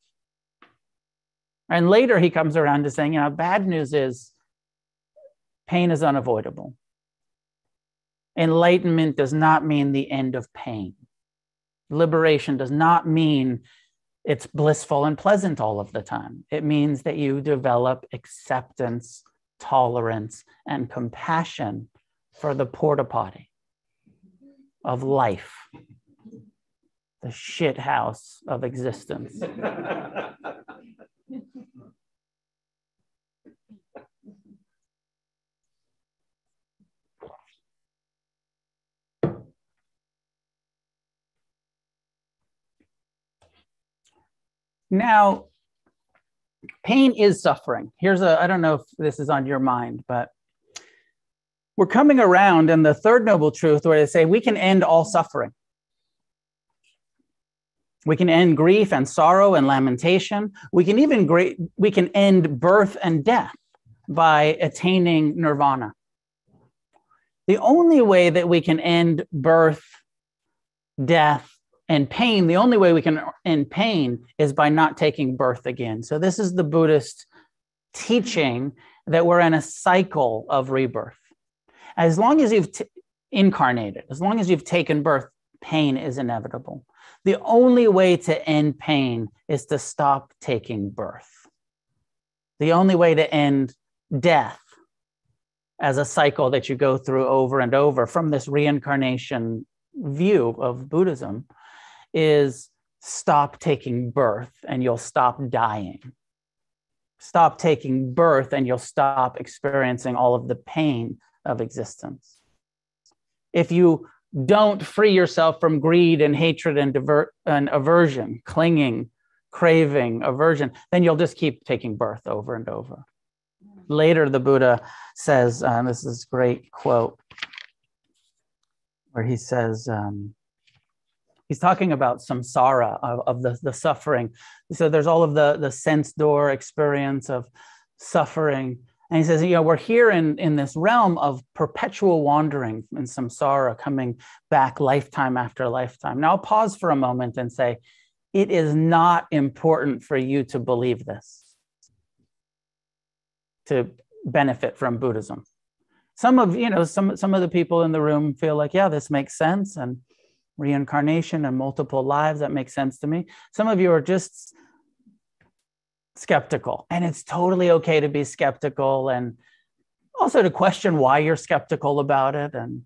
Speaker 1: And later he comes around to saying, you know, bad news is pain is unavoidable. Enlightenment does not mean the end of pain. Liberation does not mean it's blissful and pleasant all of the time. It means that you develop acceptance, tolerance, and compassion for the porta potty of life, the shit house of existence. Now, pain is suffering. Here's a, I don't know if this is on your mind, but we're coming around in the third noble truth where they say we can end all suffering. We can end grief and sorrow and lamentation. We can even great, we can end birth and death by attaining nirvana. The only way that we can end birth, death, and pain, the only way we can end pain is by not taking birth again. So, this is the Buddhist teaching that we're in a cycle of rebirth. As long as you've t- incarnated, as long as you've taken birth, pain is inevitable. The only way to end pain is to stop taking birth. The only way to end death as a cycle that you go through over and over from this reincarnation view of Buddhism is stop taking birth and you'll stop dying. Stop taking birth and you'll stop experiencing all of the pain of existence. If you don't free yourself from greed and hatred and, divert, and aversion, clinging, craving, aversion, then you'll just keep taking birth over and over. Later, the Buddha says, uh, this is a great quote, where he says, um, he's talking about samsara of, of the, the suffering. So there's all of the the sense door experience of suffering. And he says you know we're here in in this realm of perpetual wandering in samsara coming back lifetime after lifetime. Now i'll pause for a moment and say it is not important for you to believe this to benefit from buddhism. Some of you know some some of the people in the room feel like yeah this makes sense. And reincarnation and multiple lives. That makes sense to me. Some of you are just skeptical, and it's totally okay to be skeptical and also to question why you're skeptical about it and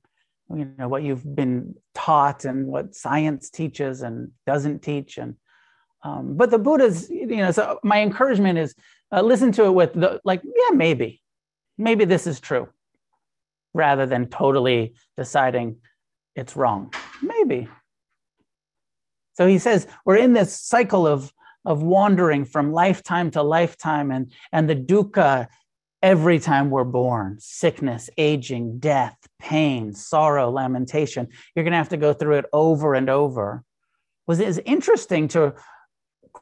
Speaker 1: you know what you've been taught and what science teaches and doesn't teach and um, but the buddha's you know so my encouragement is uh, listen to it with the like yeah maybe maybe this is true rather than totally deciding it's wrong. So he says we're in this cycle of, of wandering from lifetime to lifetime and, and the dukkha every time we're born sickness, aging, death, pain, sorrow, lamentation. You're going to have to go through it over and over. Was it is interesting to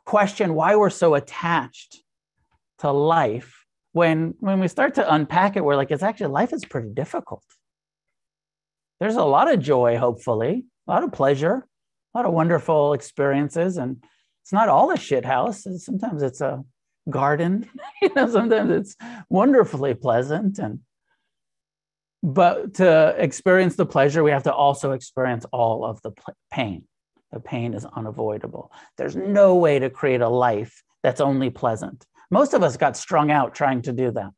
Speaker 1: question why we're so attached to life when when we start to unpack it we're like it's actually life is pretty difficult there's a lot of joy, hopefully, a lot of pleasure, a lot of wonderful experiences. And it's not all a shit house. Sometimes it's a garden, you know, sometimes it's wonderfully pleasant. And but to experience the pleasure, we have to also experience all of the pain. The pain is unavoidable. There's no way to create a life that's only pleasant. Most of us got strung out trying to do that.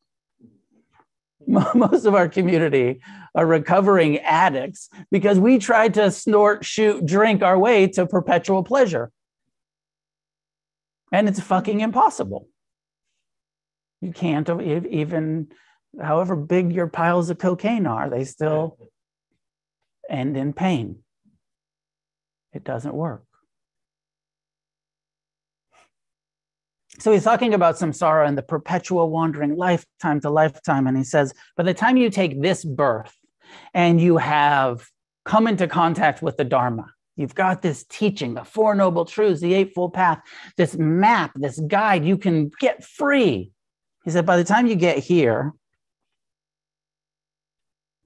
Speaker 1: most of our community are recovering addicts because we tried to snort, shoot, drink our way to perpetual pleasure. And it's fucking impossible. You can't even, however big your piles of cocaine are, they still end in pain. It doesn't work. So he's talking about samsara and the perpetual wandering lifetime to lifetime. And he says, by the time you take this birth and you have come into contact with the Dharma, you've got this teaching, the Four Noble Truths, the Eightfold Path, this map, this guide, you can get free. He said, by the time you get here,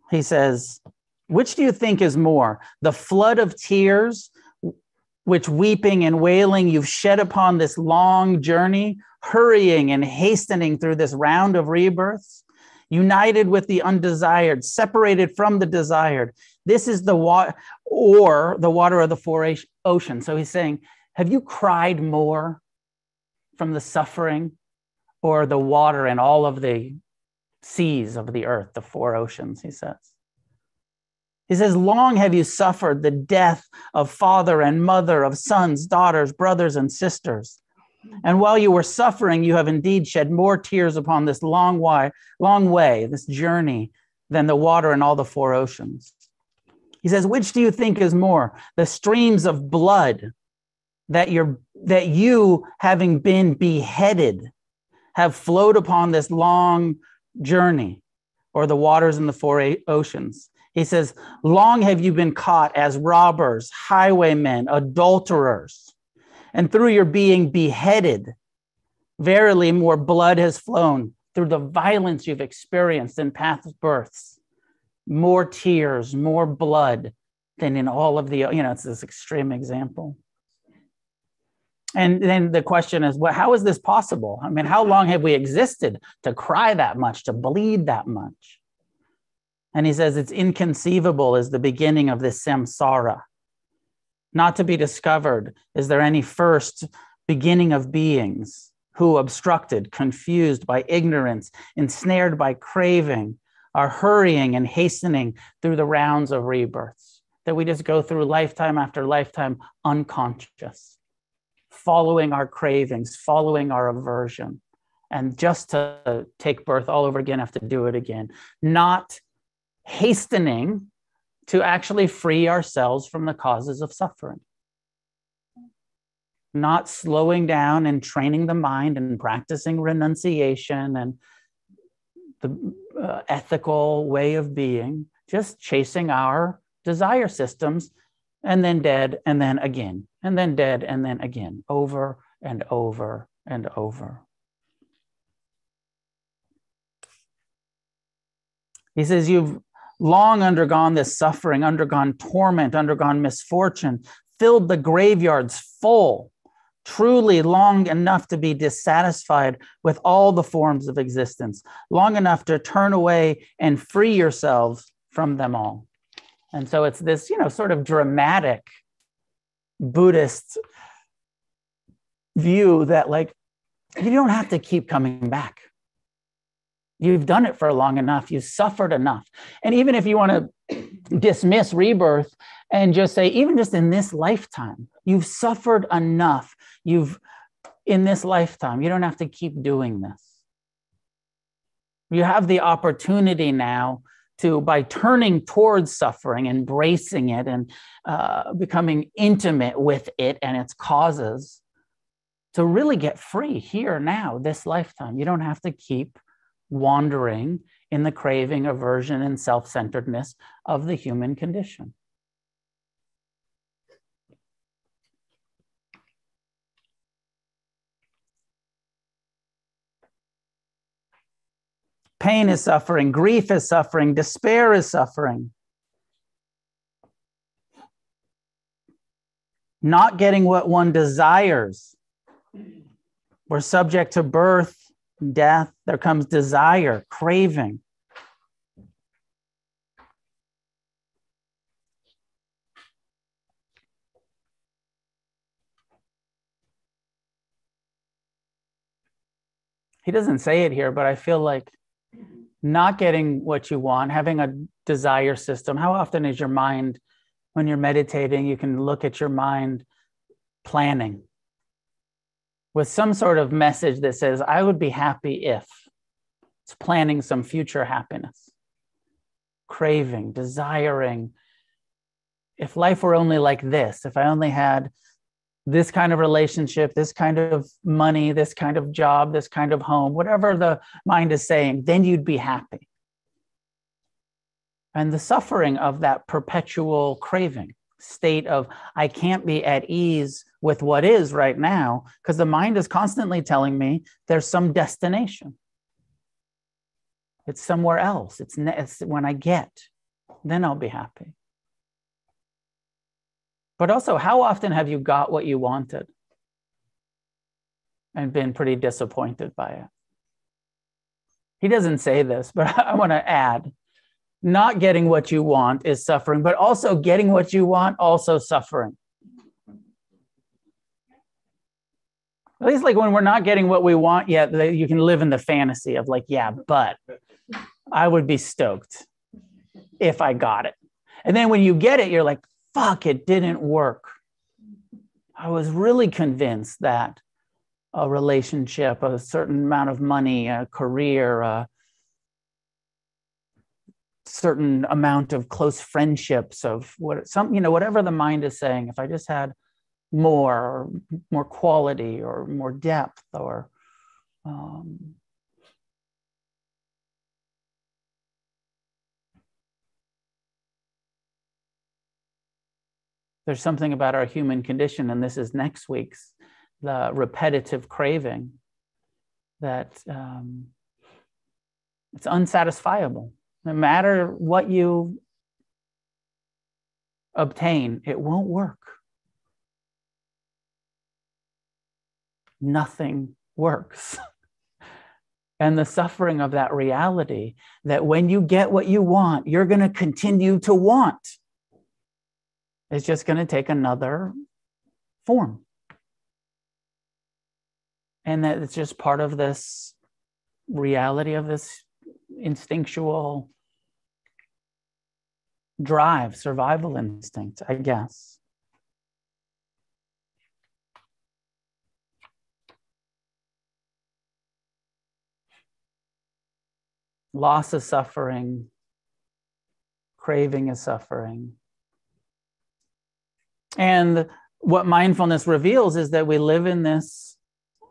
Speaker 1: he says, which do you think is more, the flood of tears which weeping and wailing you've shed upon this long journey, hurrying and hastening through this round of rebirths, united with the undesired, separated from the desired. This is the water, or the water of the four oceans. So he's saying, Have you cried more from the suffering or the water and all of the seas of the earth, the four oceans, he says? He says, Long have you suffered the death of father and mother, of sons, daughters, brothers, and sisters. And while you were suffering, you have indeed shed more tears upon this long way, long way, this journey, than the water in all the four oceans. He says, Which do you think is more? The streams of blood that you're that you, having been beheaded, have flowed upon this long journey, or the waters in the four oceans. He says, Long have you been caught as robbers, highwaymen, adulterers, and through your being beheaded, verily more blood has flown through the violence you've experienced in past births. More tears, more blood than in all of the, you know, it's this extreme example. And then the question is, well, how is this possible? I mean, how long have we existed to cry that much, to bleed that much? And he says it's inconceivable is the beginning of this samsara. Not to be discovered. Is there any first beginning of beings who, obstructed, confused by ignorance, ensnared by craving, are hurrying and hastening through the rounds of rebirths? That we just go through lifetime after lifetime unconscious following our cravings, following our aversion, and just to take birth all over again, have to do it again, not hastening to actually free ourselves from the causes of suffering. Not slowing down and training the mind and practicing renunciation and the uh, ethical way of being, just chasing our desire systems and then dead and then again and then dead and then again over and over and over he says you've long undergone this suffering undergone torment undergone misfortune filled the graveyards full truly long enough to be dissatisfied with all the forms of existence long enough to turn away and free yourselves from them all and so it's this, you know, sort of dramatic Buddhist view that, like, you don't have to keep coming back. You've done it for long enough. You've suffered enough. And even if you want to dismiss rebirth and just say, even just in this lifetime, you've suffered enough. You've, in this lifetime, you don't have to keep doing this. You have the opportunity now to by turning towards suffering, embracing it, and uh, becoming intimate with it and its causes, to really get free here now, this lifetime. You don't have to keep wandering in the craving, aversion, and self centeredness of the human condition. Pain is suffering, grief is suffering, despair is suffering. Not getting what one desires. We're subject to birth, death. There comes desire, craving. He doesn't say it here, but I feel like not getting what you want, having a desire system. How often is your mind, when you're meditating, you can look at your mind planning with some sort of message that says, I would be happy if it's planning some future happiness, craving, desiring. If life were only like this, if I only had this kind of relationship, this kind of money, this kind of job, this kind of home, whatever the mind is saying, then you'd be happy. And the suffering of that perpetual craving state of, I can't be at ease with what is right now, because the mind is constantly telling me there's some destination. It's somewhere else. It's, ne- it's when I get, then I'll be happy. But also, how often have you got what you wanted and been pretty disappointed by it? He doesn't say this, but I want to add not getting what you want is suffering, but also getting what you want, also suffering. At least, like when we're not getting what we want yet, you can live in the fantasy of, like, yeah, but I would be stoked if I got it. And then when you get it, you're like, fuck, it didn't work. I was really convinced that a relationship, a certain amount of money, a career, a certain amount of close friendships of what some, you know, whatever the mind is saying, if I just had more or more quality or more depth or um, there's something about our human condition, and this is next week's the repetitive craving that um, it's unsatisfiable. No matter what you obtain, it won't work. Nothing works. and the suffering of that reality that when you get what you want, you're going to continue to want it's just going to take another form. And that it's just part of this reality of this instinctual drive, survival instinct, I guess. Loss is suffering, craving is suffering. And what mindfulness reveals is that we live in this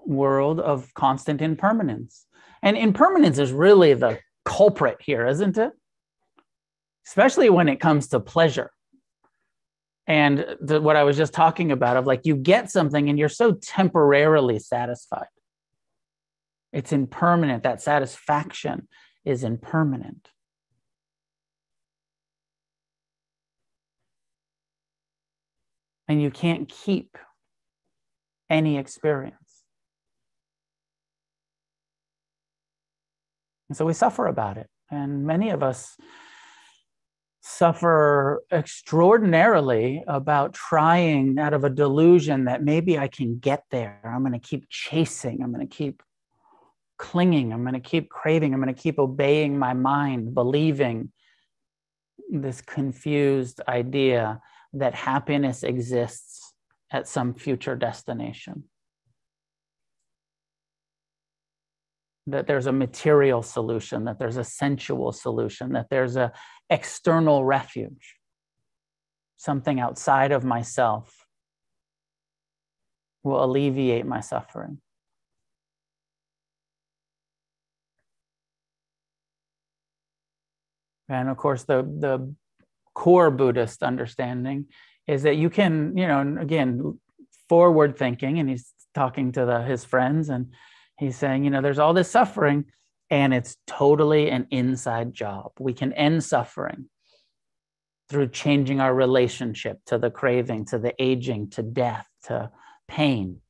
Speaker 1: world of constant impermanence. And impermanence is really the culprit here, isn't it? Especially when it comes to pleasure. And the, what I was just talking about of like you get something and you're so temporarily satisfied. It's impermanent. That satisfaction is impermanent. and you can't keep any experience. And so we suffer about it. And many of us suffer extraordinarily about trying out of a delusion that maybe I can get there. I'm going to keep chasing. I'm going to keep clinging. I'm going to keep craving. I'm going to keep obeying my mind, believing this confused idea that happiness exists at some future destination. That there's a material solution, that there's a sensual solution, that there's a external refuge, something outside of myself will alleviate my suffering. And of course, the, the core Buddhist understanding is that you can, you know, again, forward thinking, and he's talking to the, his friends and he's saying, you know, there's all this suffering and it's totally an inside job. We can end suffering through changing our relationship to the craving, to the aging, to death, to pain,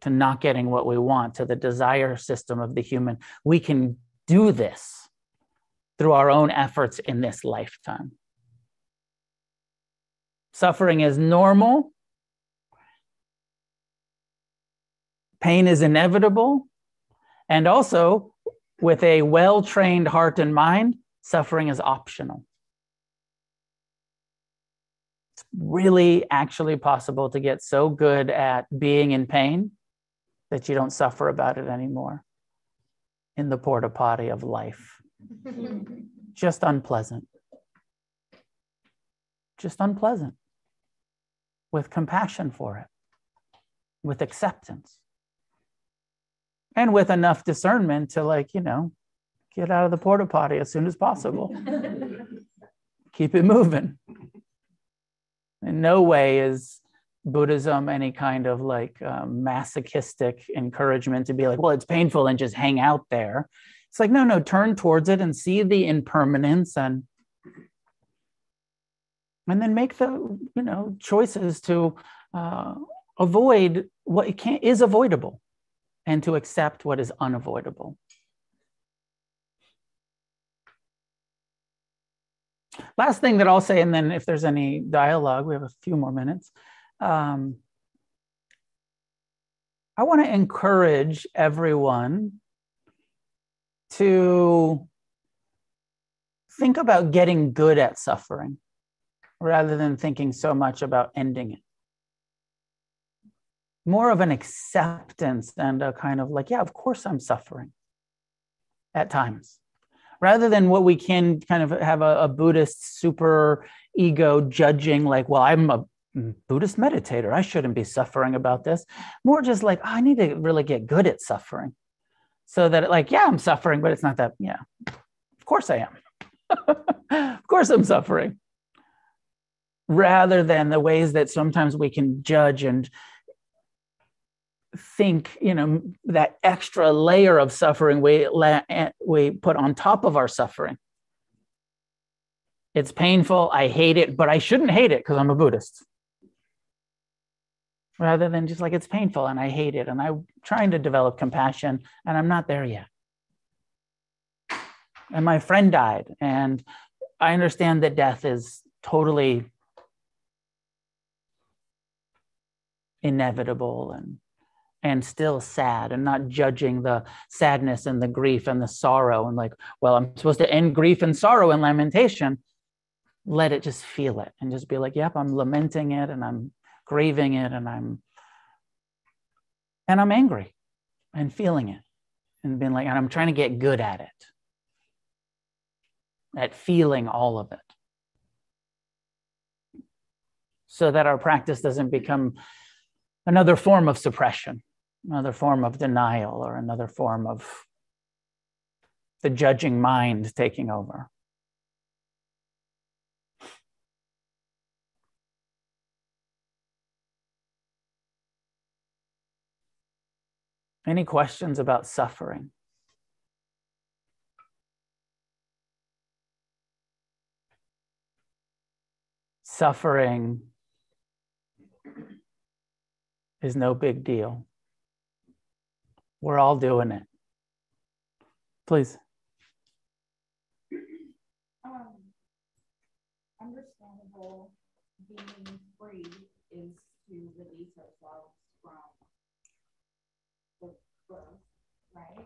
Speaker 1: to not getting what we want, to the desire system of the human. We can do this through our own efforts in this lifetime. Suffering is normal. Pain is inevitable. And also, with a well trained heart and mind, suffering is optional. It's really actually possible to get so good at being in pain that you don't suffer about it anymore in the porta potty of life. Just unpleasant. Just unpleasant with compassion for it, with acceptance, and with enough discernment to, like, you know, get out of the porta potty as soon as possible. Keep it moving. In no way is Buddhism any kind of like um, masochistic encouragement to be like, well, it's painful and just hang out there. It's like, no, no, turn towards it and see the impermanence and and then make the you know choices to uh, avoid what can't is avoidable and to accept what is unavoidable. Last thing that i'll say and then if there's any dialogue we have a few more minutes. Um, i want to encourage everyone to think about getting good at suffering rather than thinking so much about ending it. More of an acceptance and a kind of like, yeah, of course I'm suffering at times. Rather than what we can kind of have a, a Buddhist super ego judging, like, well, I'm a Buddhist meditator. I shouldn't be suffering about this. More just like, oh, I need to really get good at suffering. So that, it, like, yeah, I'm suffering, but it's not that, yeah, of course I am. of course I'm suffering. Rather than the ways that sometimes we can judge and think you know that extra layer of suffering we eh, we put on top of our suffering. It's painful i hate it but i shouldn't hate it because i'm a buddhist rather than just like it's painful and i hate it and i'm trying to develop compassion and i'm not there yet. And my friend died and i understand that death is totally inevitable and and still sad and not judging the sadness and the grief and the sorrow and like well i'm supposed to end grief and sorrow and lamentation. Let it just feel it and just be like yep i'm lamenting it and i'm grieving it and i'm and i'm angry and feeling it and being like and i'm trying to get good at it at feeling all of it so that our practice doesn't become another form of suppression, another form of denial, or another form of the judging mind taking over. Any questions about suffering? Suffering is no big deal. We're all doing it. Please.
Speaker 2: Um, understandable being free is to release ourselves from the growth, right?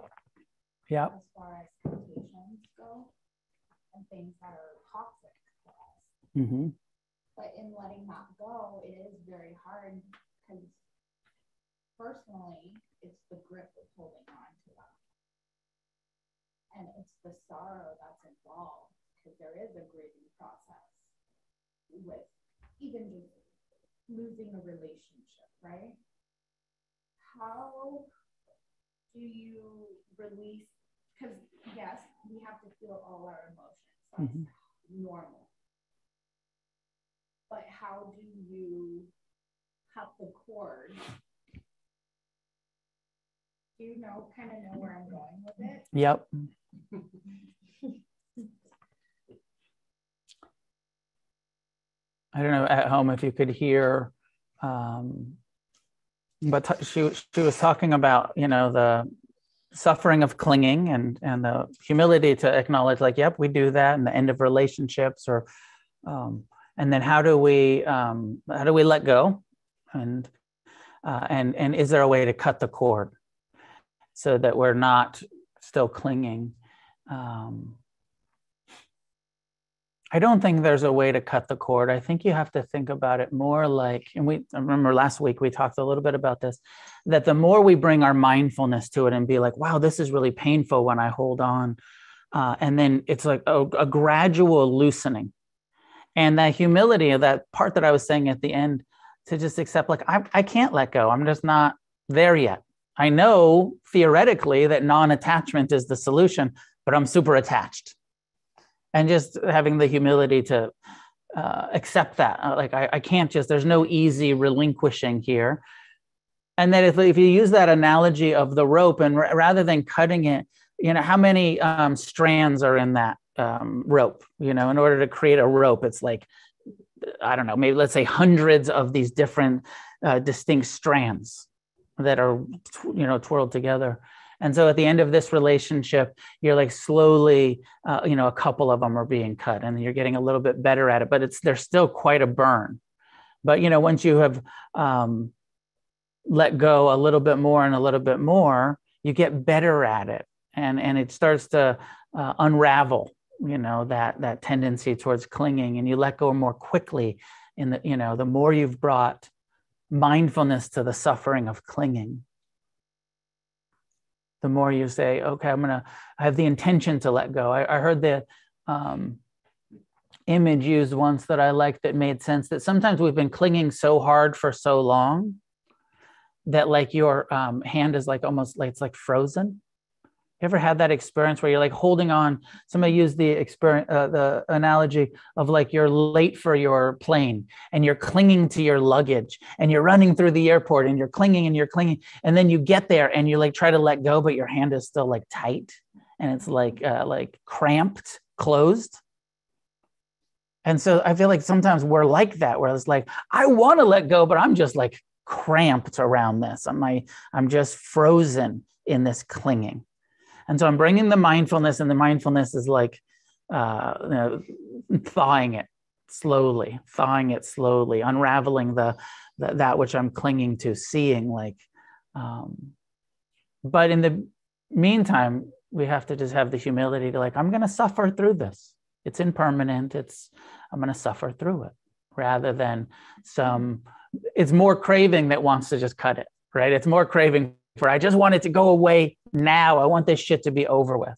Speaker 1: Yeah.
Speaker 2: As far as temptations go and things that are toxic to us.
Speaker 1: Mm-hmm.
Speaker 2: But in letting that go, it is very hard because personally, it's the grip of holding on to them. And it's the sorrow that's involved because there is a grieving process with even just losing a relationship, right? How do you release? Because, yes, we have to feel all our emotions. That's mm-hmm. normal. But how do you cut the cord do you know kind of know where I'm going with it? Yep.
Speaker 1: I don't know at home if you could hear, um, but t- she she was talking about you know the suffering of clinging and and the humility to acknowledge like yep we do that and the end of relationships or um, and then how do we um, how do we let go and uh, and and is there a way to cut the cord so that we're not still clinging. Um, I don't think there's a way to cut the cord. I think you have to think about it more like, and we I remember last week we talked a little bit about this, that the more we bring our mindfulness to it and be like, wow, this is really painful when I hold on. Uh, and then it's like a, a gradual loosening. And that humility of that part that I was saying at the end to just accept, like, I, I can't let go. I'm just not there yet. I know theoretically that non attachment is the solution, but I'm super attached. And just having the humility to uh, accept that. Uh, like, I, I, can't just, there's no easy relinquishing here. And that if, if you use that analogy of the rope and r- rather than cutting it, you know, how many um, strands are in that um, rope? You know, in order to create a rope, it's like, I don't know, maybe let's say hundreds of these different uh, distinct strands that are you know twirled together and so at the end of this relationship you're like slowly uh, you know a couple of them are being cut and you're getting a little bit better at it but it's there's still quite a burn. But you know once you have um, let go a little bit more and a little bit more you get better at it. And and it starts to uh, unravel you know that that tendency towards clinging and you let go more quickly in the you know the more you've brought mindfulness to the suffering of clinging the more you say okay i'm gonna i have the intention to let go. I, I heard the um, image used once that i liked that made sense that sometimes we've been clinging so hard for so long that like your um, hand is like almost like it's like frozen ever had that experience where you're like holding on? Somebody used the experience, uh, the analogy of like you're late for your plane and you're clinging to your luggage and you're running through the airport and you're clinging and you're clinging and then you get there and you like try to let go, but your hand is still like tight and it's like uh, like cramped, closed. And so I feel like sometimes we're like that, where it's like I want to let go, but I'm just like cramped around this. I'm like I'm just frozen in this clinging. And so I'm bringing the mindfulness, and the mindfulness is like uh, you know, thawing it slowly, thawing it slowly, unraveling the, the, that which I'm clinging to, seeing like. Um, but in the meantime, we have to just have the humility to like, I'm going to suffer through this. It's impermanent. It's I'm going to suffer through it, rather than some. It's more craving that wants to just cut it, right? It's more craving for I just want it to go away now. I want this shit to be over with.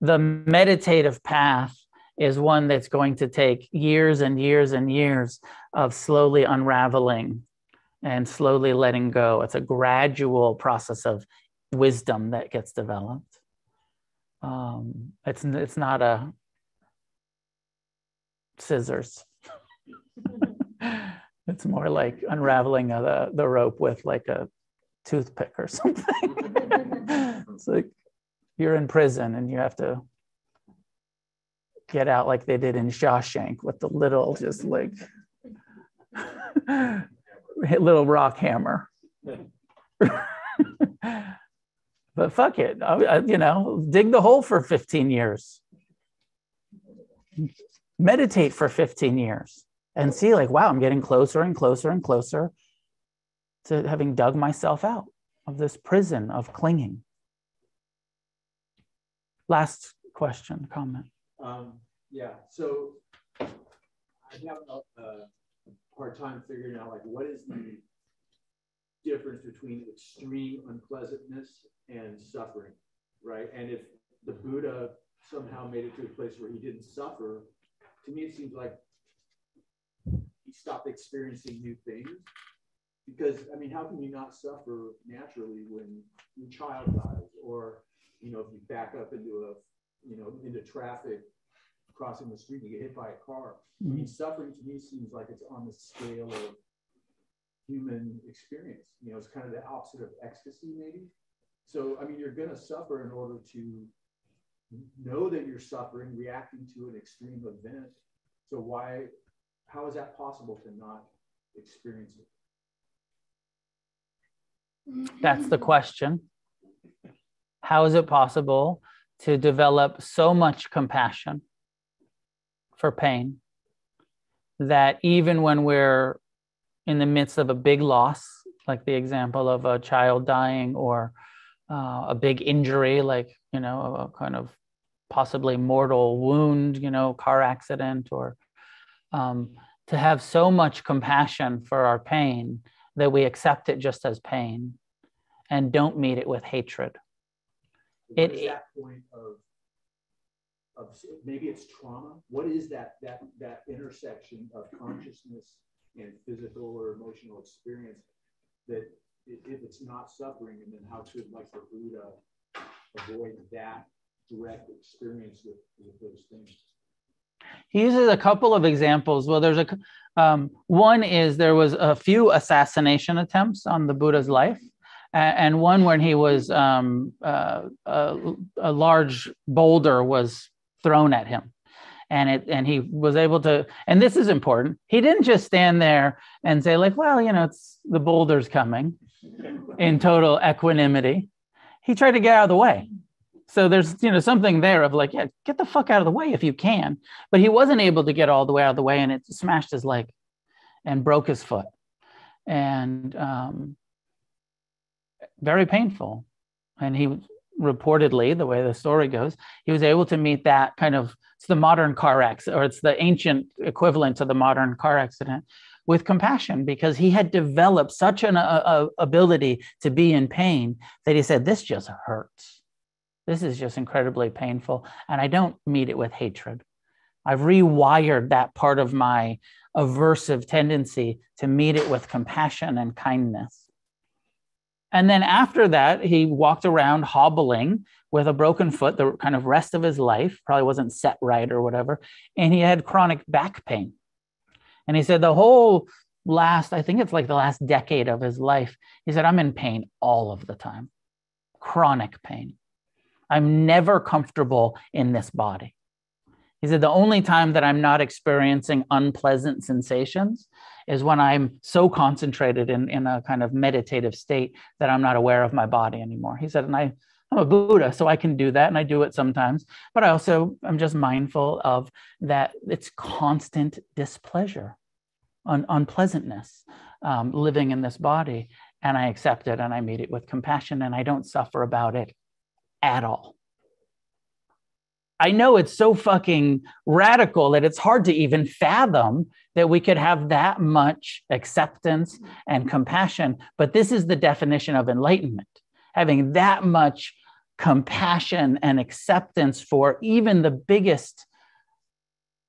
Speaker 1: The meditative path is one that's going to take years and years and years of slowly unraveling and slowly letting go. It's a gradual process of wisdom that gets developed. Um, it's it's not a scissors. It's more like unraveling the, the rope with like a toothpick or something. it's like you're in prison and you have to get out like they did in Shawshank with the little, just like little rock hammer. but fuck it, I, you know, dig the hole for 15 years. Meditate for 15 years and see like wow i'm getting closer and closer and closer to having dug myself out of this prison of clinging. Last question comment.
Speaker 3: Um, yeah so i have a, hard time figuring out like what is the difference between extreme unpleasantness and suffering right? And if the buddha somehow made it to a place where he didn't suffer to me it seems like stopped experiencing new things. Because I mean, how can you not suffer naturally when your child dies, or you know, if you back up into a you know into traffic, crossing the street, you get hit by a car. Mm-hmm. I mean, suffering to me seems like it's on the scale of human experience. You know, it's kind of the opposite of ecstasy, maybe. So, I mean, you're going to suffer in order to know that you're suffering, reacting to an extreme event. So, why how is that possible to not experience it?
Speaker 1: That's the question. How is it possible to develop so much compassion for pain that even when we're in the midst of a big loss, like the example of a child dying or uh, a big injury, like, you know, a kind of possibly mortal wound, you know, car accident or um, to have so much compassion for our pain that we accept it just as pain and don't meet it with hatred.
Speaker 3: What it, that point of, of maybe it's trauma? What is that that that intersection of consciousness and physical or emotional experience that if it's not suffering, and then how could like the Buddha avoid that direct experience with, with those things?
Speaker 1: He uses a couple of examples. Well, there's a um, one is there was a few assassination attempts on the Buddha's life, and one when he was um, uh, a, a, large boulder was thrown at him, and it and he was able to. And this is important. He didn't just stand there and say like, well, you know, it's the boulder's coming, in total equanimity. He tried to get out of the way so there's you know something there of like yeah get the fuck out of the way if you can. But he wasn't able to get all the way out of the way and it smashed his leg and broke his foot. And um, very painful. And he reportedly, the way the story goes, he was able to meet that kind of it's the modern car accident, or it's the ancient equivalent to the modern car accident with compassion because he had developed such an uh, uh, ability to be in pain that he said, This just hurts. This is just incredibly painful. And I don't meet it with hatred. I've rewired that part of my aversive tendency to meet it with compassion and kindness. And then after that, he walked around hobbling with a broken foot the kind of rest of his life, probably wasn't set right or whatever. And he had chronic back pain. And he said the whole last, I think it's like the last decade of his life, he said, I'm in pain all of the time, chronic pain. I'm never comfortable in this body. He said, the only time that I'm not experiencing unpleasant sensations is when I'm so concentrated in, in a kind of meditative state that I'm not aware of my body anymore. He said, and I, I'm a Buddha, so I can do that, and I do it sometimes. But I also am just mindful of that it's constant displeasure, un- unpleasantness, um, living in this body, and I accept it and I meet it with compassion, and I don't suffer about it at all. I know it's so fucking radical that it's hard to even fathom that we could have that much acceptance and compassion. But this is the definition of enlightenment having that much compassion and acceptance for even the biggest.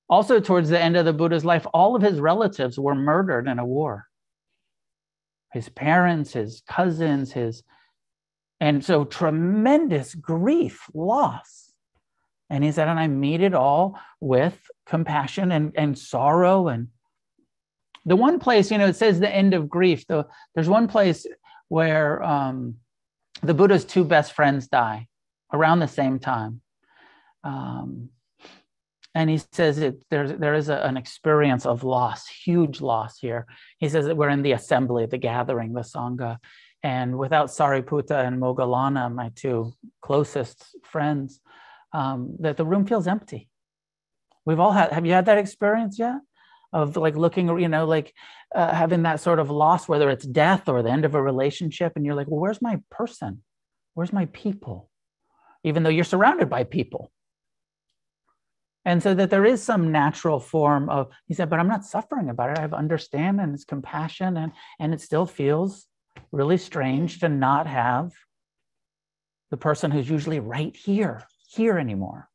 Speaker 1: Also, towards the end of the Buddha's life, all of his relatives were murdered in a war. His parents, his cousins, his. And so tremendous grief, loss and he said, and I meet it all with compassion and, and sorrow. And the one place, you know, it says the end of grief. The, there's one place where um, the Buddha's two best friends die around the same time. Um, and he says it, there's, there is a, an experience of loss, huge loss here. He says that we're in the assembly, the gathering, the Sangha. And without Sariputta and Moggallana, my two closest friends, um, that the room feels empty. We've all had, have you had that experience yet? Of like looking, you know, like uh, having that sort of loss, whether it's death or the end of a relationship, and you're like, well, where's my person? Where's my people? Even though you're surrounded by people. And so that there is some natural form of, he said, but I'm not suffering about it. I have understanding, and it's compassion, and, and it still feels really strange to not have the person who's usually right here here anymore.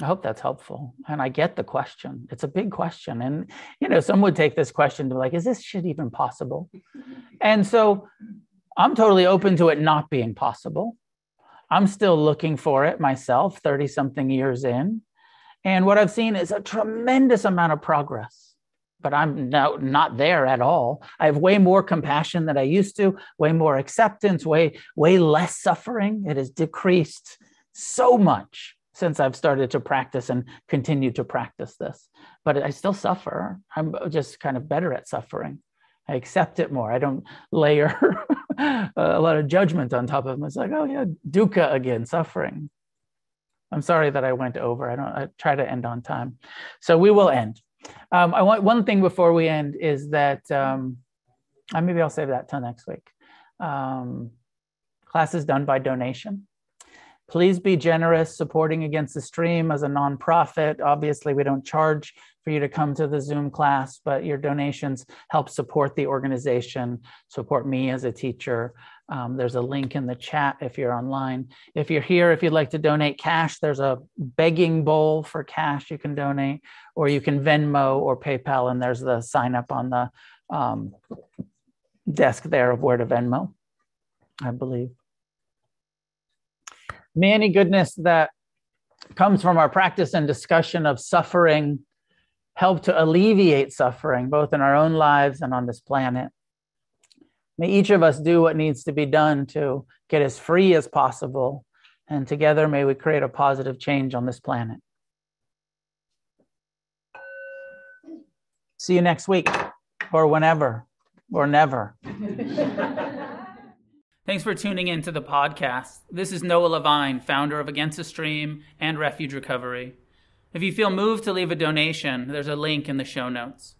Speaker 1: I hope that's helpful. And I get the question. It's a big question. And, you know, some would take this question to be like, is this shit even possible? And so I'm totally open to it not being possible. I'm still looking for it myself, 30 something years in. And what I've seen is a tremendous amount of progress but I'm not there at all. I have way more compassion than I used to, way more acceptance, way, way less suffering. It has decreased so much since I've started to practice and continue to practice this. But I still suffer. I'm just kind of better at suffering. I accept it more. I don't layer a lot of judgment on top of it. It's like, oh yeah, dukkha again, suffering. I'm sorry that I went over. I don't I try to end on time. So we will end. Um, I want one thing before we end is that um, uh, maybe I'll save that till next week. Um, class is done by donation. Please be generous supporting Against the Stream as a nonprofit. Obviously, we don't charge for you to come to the Zoom class, but your donations help support the organization, support me as a teacher. Um, there's a link in the chat if you're online. If you're here, if you'd like to donate cash, there's a begging bowl for cash you can donate, or you can Venmo or PayPal, and there's the sign up on the um, desk there of where to Venmo, I believe. May any goodness that comes from our practice and discussion of suffering help to alleviate suffering, both in our own lives and on this planet. May each of us do what needs to be done to get as free as possible. And together, may we create a positive change on this planet. See you next week, or whenever, or never. Thanks for tuning in to the podcast. This is Noah Levine, founder of Against the Stream and Refuge Recovery. If you feel moved to leave a donation, there's a link in the show notes.